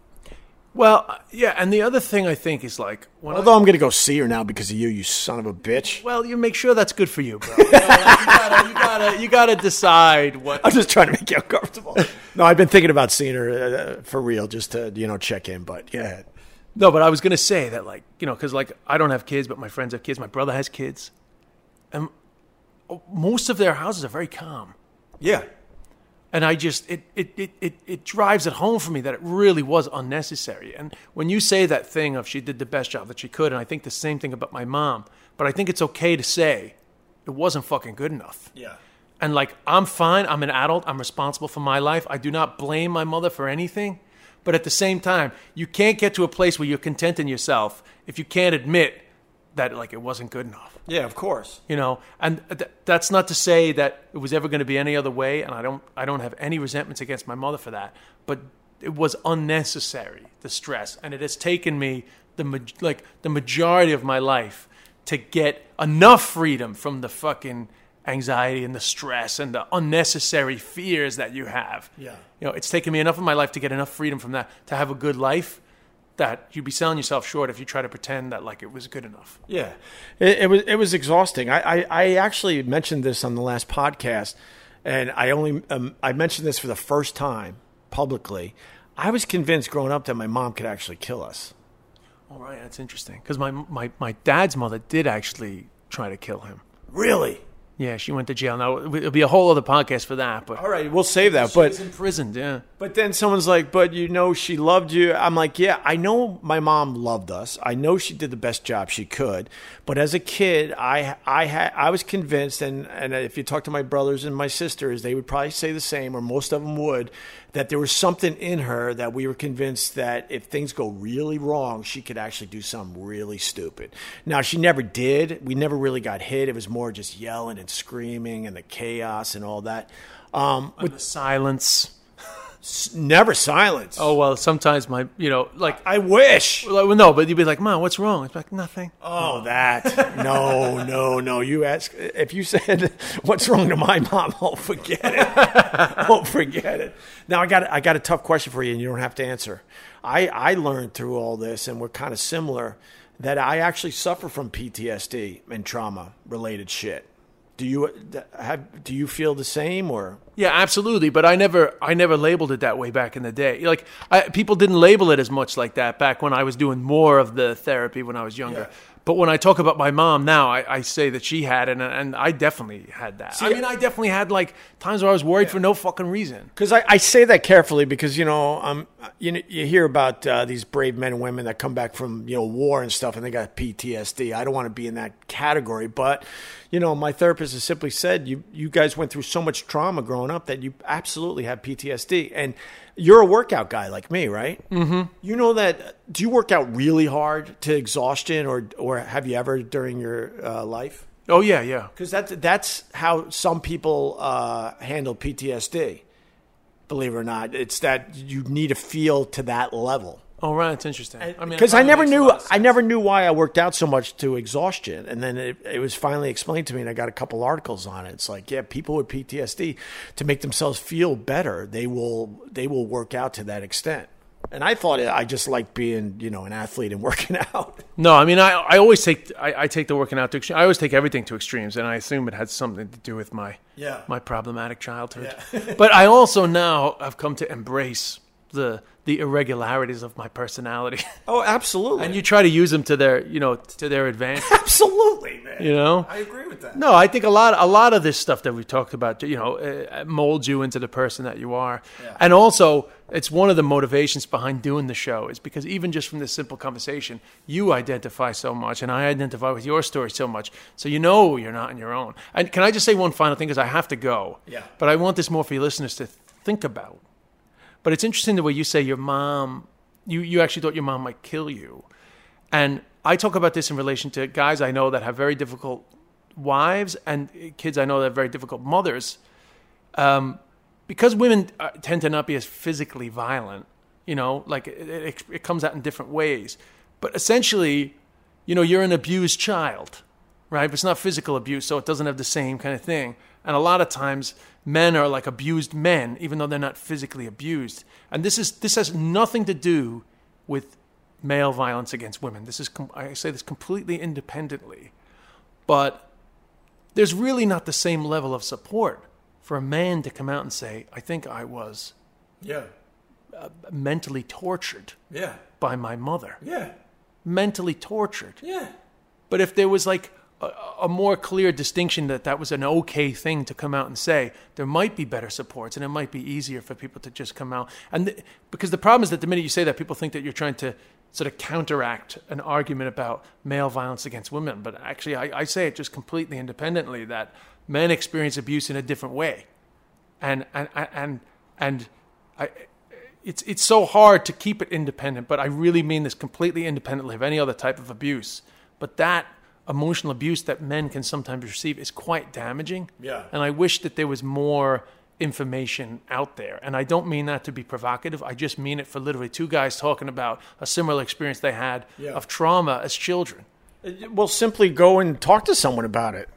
Well, uh, yeah, and the other thing I think is like when
Although I'm going to go see her now because of you, you son of a bitch.
well, you make sure that's good for you, bro. You, know, like, you gotta, you gotta, you gotta decide what
I'm just trying to make you uncomfortable. no, I've been thinking about seeing her uh, uh for real, just to you know check in. But yeah,
No, but I was gonna say that, like, you know, because like I don't have kids, but my friends have kids. My brother has kids, and uh, most of their houses are very calm.
yeah,
And I just it it, it, it it drives it home for me that it really was unnecessary. And when you say that thing of she did the best job that she could, and I think the same thing about my mom, but I think it's okay to say it wasn't fucking good enough.
yeah.
And like, I'm fine. I'm an adult. I'm responsible for my life. I do not blame my mother for anything. But at the same time, you can't get to a place where you're content in yourself if you can't admit that like it wasn't good enough.
Yeah, of course.
You know, and th- that's not to say that it was ever going to be any other way. And I don't, I don't have any resentments against my mother for that. But it was unnecessary the stress, and it has taken me the ma- like the majority of my life to get enough freedom from the fucking anxiety and the stress and the unnecessary fears that you have.
Yeah.
You know, it's taken me enough of my life to get enough freedom from that to have a good life that you'd be selling yourself short if you try to pretend that like it was good enough.
Yeah, it, it was it was exhausting. I, I, I actually mentioned this on the last podcast, and I only um, I mentioned this for the first time publicly. I was convinced growing up that my mom could actually kill us.
All right, that's interesting because my, my my dad's mother did actually try to kill him.
Really?
Yeah, she went to jail. Now it'll be a whole other podcast for that, but
All right, we'll save that.
she
But
imprisoned. Yeah,
But then someone's like, but you know, she loved you. I'm like, yeah, I know my mom loved us. I know she did the best job she could. But as a kid, I, I had, I was convinced, and, and if you talk to my brothers and my sisters, they would probably say the same, or most of them would, that there was something in her that we were convinced that if things go really wrong, she could actually do something really stupid. Now, she never did. We never really got hit. It was more just yelling and screaming and the chaos and all that. Um,
with the silence.
Never silence.
Oh well, sometimes my you know like.
I wish.
Well, no, but you'd be like, "Mom, what's wrong?" It's like nothing.
Oh, that. No, no, no. You ask if you said what's wrong to my mom. Oh, forget it. oh, forget it. Now I got I got a tough question for you, and you don't have to answer. I I learned through all this, and we're kind of similar. That I actually suffer from PTSD and trauma related shit. Do you have? Do you feel the same or?
Yeah, absolutely. But I never, I never labeled it that way back in the day. Like I, people didn't label it as much like that back when I was doing more of the therapy when I was younger.
Yeah.
But when I talk about my mom now, I, I say that she had, and and I definitely had that. I mean, I definitely had like times where I was worried for no fucking reason.
Because I, I say that carefully because you know um you know, you hear about uh, these brave men and women that come back from you know war and stuff and they got PTSD. I don't want to be in that category, but you know my therapist has simply said you you guys went through so much trauma growing up that you absolutely have PTSD and you're a workout guy like me, right? Mm-hmm. You know that. Do you work out really hard to exhaustion, or or have you ever during your uh, life?
Oh yeah, yeah.
Because that's that's how some people uh, handle PTSD. Believe it or not, it's that you need to feel to that level.
Oh right, it's interesting. I mean,
Because I never knew I never knew why I worked out so much to exhaustion, and then it, it was finally explained to me, and I got a couple articles on it. It's like, yeah, people with PTSD to make themselves feel better, they will they will work out to that extent. And I thought I just liked being, you know, an athlete and working out.
No, I mean, I, I always take I, I take the working out to extreme. I always take everything to extremes, and I assume it had something to do with my
Yeah.
my problematic childhood. but I also now have come to embrace the the irregularities of my personality,
Oh, absolutely.
and you try to use them to their you know to their advantage.
absolutely, man.
You know,
I agree with that.
No, I think a lot, a lot of this stuff that we've talked about, you know, uh, molds you into the person that you are, and also it's one of the motivations behind doing the show is because even just from this simple conversation, you identify so much, and I identify with your story so much, so you know you're not on your own. And can I just say one final thing because I have to go?
Yeah.
But I want this more for your listeners to think about. But it's interesting the way you say your mom, you you actually thought your mom might kill you, and I talk about this in relation to guys I know that have very difficult wives and kids I know that have very difficult mothers. Um, because women uh, tend to not be as physically violent, you know, like it, it, it comes out in different ways. But essentially, you know, you're an abused child, right? But it's not physical abuse, so it doesn't have the same kind of thing. And a lot of times, men are like abused men, even though they're not physically abused. And this is this has nothing to do with male violence against women. This is com- I say this completely independently, but there's really not the same level of support for a man to come out and say, "I think I was
Yeah.
Uh, mentally tortured
Yeah.
by my mother,
Yeah.
mentally tortured."
Yeah.
But if there was like a, more clear distinction that that was an okay thing to come out and say, there might be better supports and it might be easier for people to just come out. And th- because the problem is that the minute you say that, people think that you're trying to sort of counteract an argument about male violence against women. But actually, I, I say it just completely independently that men experience abuse in a different way. And, and, and, and I, it's, it's so hard to keep it independent, but I really mean this completely independently of any other type of abuse. But that emotional abuse that men can sometimes receive is quite damaging.
Yeah.
And I wish that there was more information out there. And I don't mean that to be provocative. I just mean it for literally two guys talking about a similar experience they had
Yeah.
of trauma as children.
Well, simply go and talk to someone about it.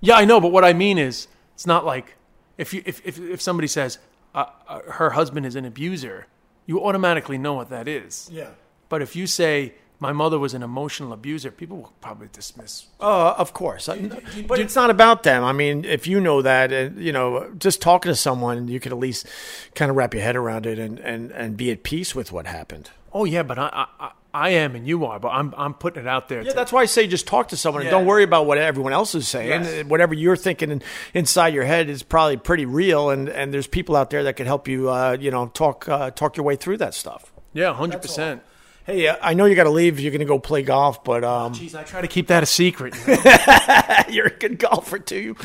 Yeah, I know, but what I mean is, it's not like if you if if, if somebody says uh, uh, her husband is an abuser, you automatically know what that is.
Yeah.
But if you say my mother was an emotional abuser, people will probably dismiss.
Uh, of course, but it's not about them. I mean, if you know that, and you know, just talking to someone, you could at least kind of wrap your head around it and and and be at peace with what happened.
Oh yeah, but I I, I- I am and you are, but I'm I'm putting it out there.
Yeah,
to-
that's why I say just talk to someone and don't worry about what everyone else is saying.
Yes.
Whatever you're thinking in, inside your head is probably pretty real, and, and there's people out there that can help you, uh, you know, talk uh, talk your way through that stuff.
yeah, hundred percent.
Hey, uh, I know you got to leave. You're going to go play golf, but um,
Jeez, I try to keep that a secret.
you're a good golfer too.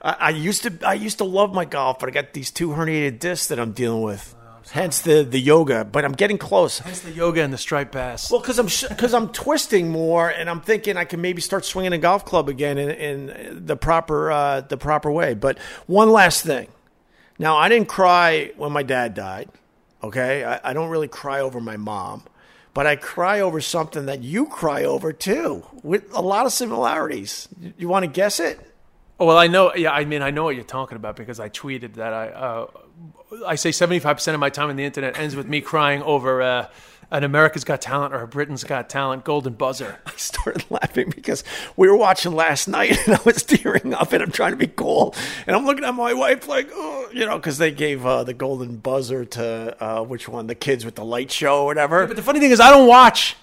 I, I used to I used to love my golf, but I got these two herniated discs that I'm dealing with. Hence the the yoga, but I'm getting close.
Hence the yoga and the striped bass.
Well, because I'm because I'm twisting more, and I'm thinking I can maybe start swinging a golf club again in, in the proper uh, the proper way. But one last thing. Now, I didn't cry when my dad died. Okay, I, I don't really cry over my mom, but I cry over something that you cry over too, with a lot of similarities. You, want to guess it?
Oh, well, I know. Yeah, I mean, I know what you're talking about because I tweeted that I, uh, I say 75 percent of my time on the internet ends with me crying over uh, an America's Got Talent or a Britain's Got Talent golden buzzer.
I started laughing because we were watching last night and I was tearing up and I'm trying to be cool. And I'm looking at my wife like, oh, you know, because they gave uh, the golden buzzer to uh, which one? The kids with the light show or whatever.
But the funny thing is, I don't watch.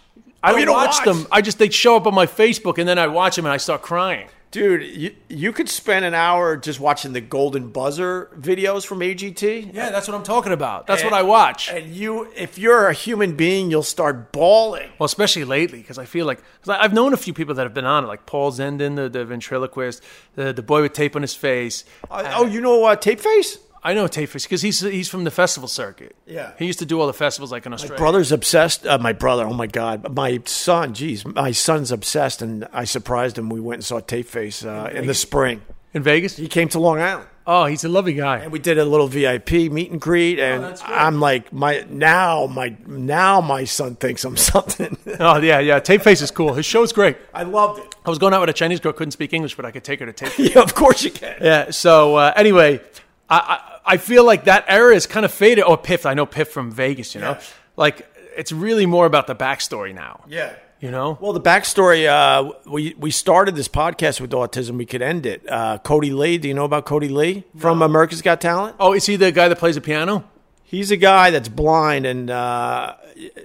I
Oh,
don't,
don't
watch,
watch?
them. I just they show up on my Facebook and then I watch them and I start crying.
Dude, you, you could spend an hour just watching the golden buzzer videos from AGT.
Yeah, that's what I'm talking about. That's what I watch.
And you, if you're a human being, you'll start bawling.
Well, especially lately, because I feel like cause I've known a few people that have been on it, like Paul Zerdin, the, the ventriloquist, the, the boy with tape on his face.
oh, you know uh, Tape Face?
I know Tape Face because he's he's from the festival circuit.
Yeah.
he used to do all the festivals like in Australia.
My brother's obsessed. Uh, my brother, oh my god, my son. Geez, my son's obsessed, and I surprised him. We went and saw Tape Face uh, in the spring.
in Vegas.
He came to Long Island,
Oh, he's a lovely guy.
and we did a little VIP meet and greet. And
that's great.
I'm like, my now my now my son thinks I'm something.
Oh yeah, yeah. Tape Face is cool. His show's great.
I loved it.
I was going out with a Chinese girl, couldn't speak English, but I could take her to Tape.
Yeah, of course you can.
Yeah. So uh, anyway, I, I I feel like that era is kind of faded. Or Piff, I know Piff from Vegas. You know,
Yeah.
like it's really more about the backstory now.
Yeah.
You know?
Well, the backstory, uh, we, we started this podcast with autism. We could end it. Uh, Kodi Lee, do you know about Kodi Lee from America's Got Talent?
Oh, is he the guy that plays the piano?
He's a guy that's blind and uh,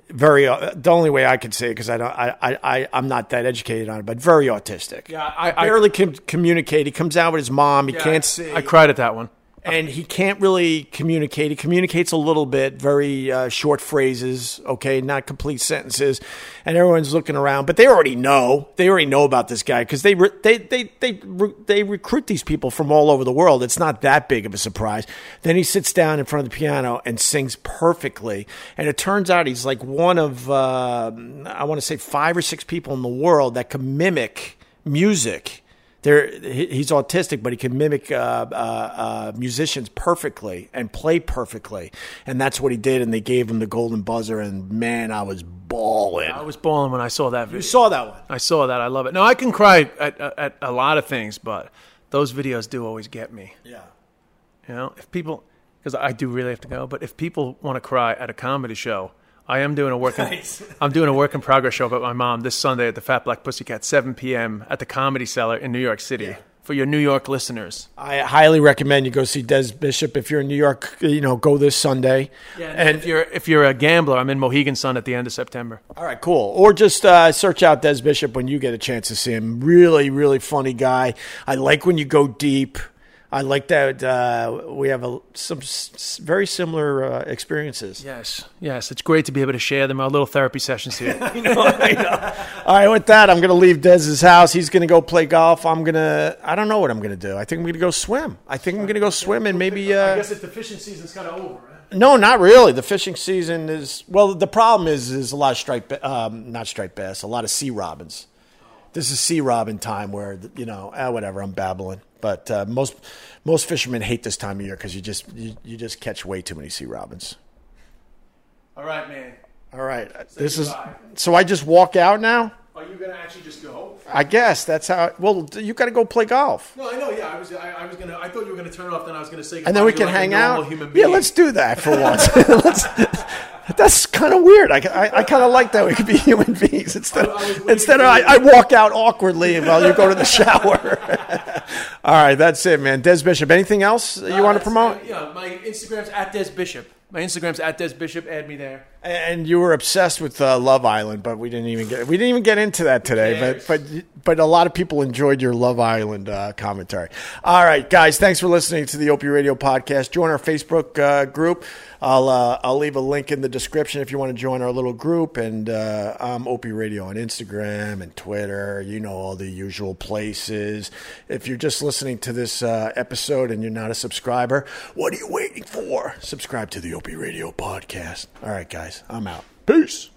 very. Uh, the only way I could say it because I don't, I, I, I, I'm not that educated on it, but very autistic.
Yeah, I- I-
barely can communicate. He comes out with his mom. He can't see,
I cried at that one.
And he can't really communicate. He communicates a little bit, very uh, short phrases. Okay, not complete sentences, and everyone's looking around, but they already know. They already know about this guy because they, re- they they they re- they recruit these people from all over the world. It's not that big of a surprise. Then he sits down in front of the piano and sings perfectly, and it turns out he's like one of uh, I want to say five or six people in the world that can mimic music. There, he's autistic, but he can mimic uh, uh, uh, musicians perfectly and play perfectly, and that's what he did. And they gave him the golden buzzer, and man, I was bawling.
I was bawling when I saw that video.
You saw that one?
I saw that. I love it. No, I can cry at, at, at a lot of things, but those videos do always get me.
Yeah.
You know, if people, because I do really have to go, but if people want to cry at a comedy show, I am doing a work. In,
Nice.
I'm doing a work in progress show about my mom this Sunday at the Fat Black Pussycat, 7 p.m. at the Comedy Cellar in New York City. For your New York listeners,
I highly recommend you go see Des Bishop if you're in New York. You know, go this Sunday.
and if you're if you're a gambler, I'm in Mohegan Sun at the end of September.
All right, cool. Or just uh, search out Des Bishop when you get a chance to see him. Really, really funny guy. I like when you go deep. I like that uh, we have a, some s- very similar uh, experiences.
Yes, yes, it's great to be able to share them. Our little therapy sessions here.
I know, I know. All right, with that, I'm going to leave Des's house. He's going to go play golf. I'm going to, I don't know what I'm going to do. I think I'm going to go swim. I think I'm going to go swim and maybe. Uh, I guess
if the fishing season's kind of over. Right?
No, not really. The fishing season is well. The problem is is a lot of striped, um, not striped bass, a lot of sea robins. This is sea robin time where you know, eh, whatever. I'm babbling, but uh, most most fishermen hate this time of year because you just you, you just catch way too many sea robins.
All right, man.
All right, this
goodbye.
is so. I just walk out now.
Are you gonna actually just go?
I guess that's how. Well, you got to go play golf,
No, I know. Yeah, I was. I, I was gonna. I thought you were gonna turn it off. Then I was gonna say.
and then we can hang
like normal
out. Yeah, let's do that for once. let's, that's kind of weird. I, I, I kind of like that we could be human beings instead.
I
instead of I. I walk out awkwardly while you go to the shower. All right, that's it, man. Des Bishop. Anything else you want to promote?
Yeah, my Instagram's at Des Bishop. My Instagram's at Des Bishop. Add me there.
And you were obsessed with uh, Love Island, but we didn't even get we didn't even get into that today. But but but a lot of people enjoyed your Love Island uh, commentary. All right, guys, thanks for listening to the Opie Radio podcast. Join our Facebook uh, group. I'll uh, I'll leave a link in the description if you want to join our little group. And uh, I'm Opie Radio on Instagram and Twitter. You know all the usual places. If you're just listening to this uh, episode and you're not a subscriber, what are you waiting for? Subscribe to the Opie Radio podcast. All right, guys, I'm out. Peace.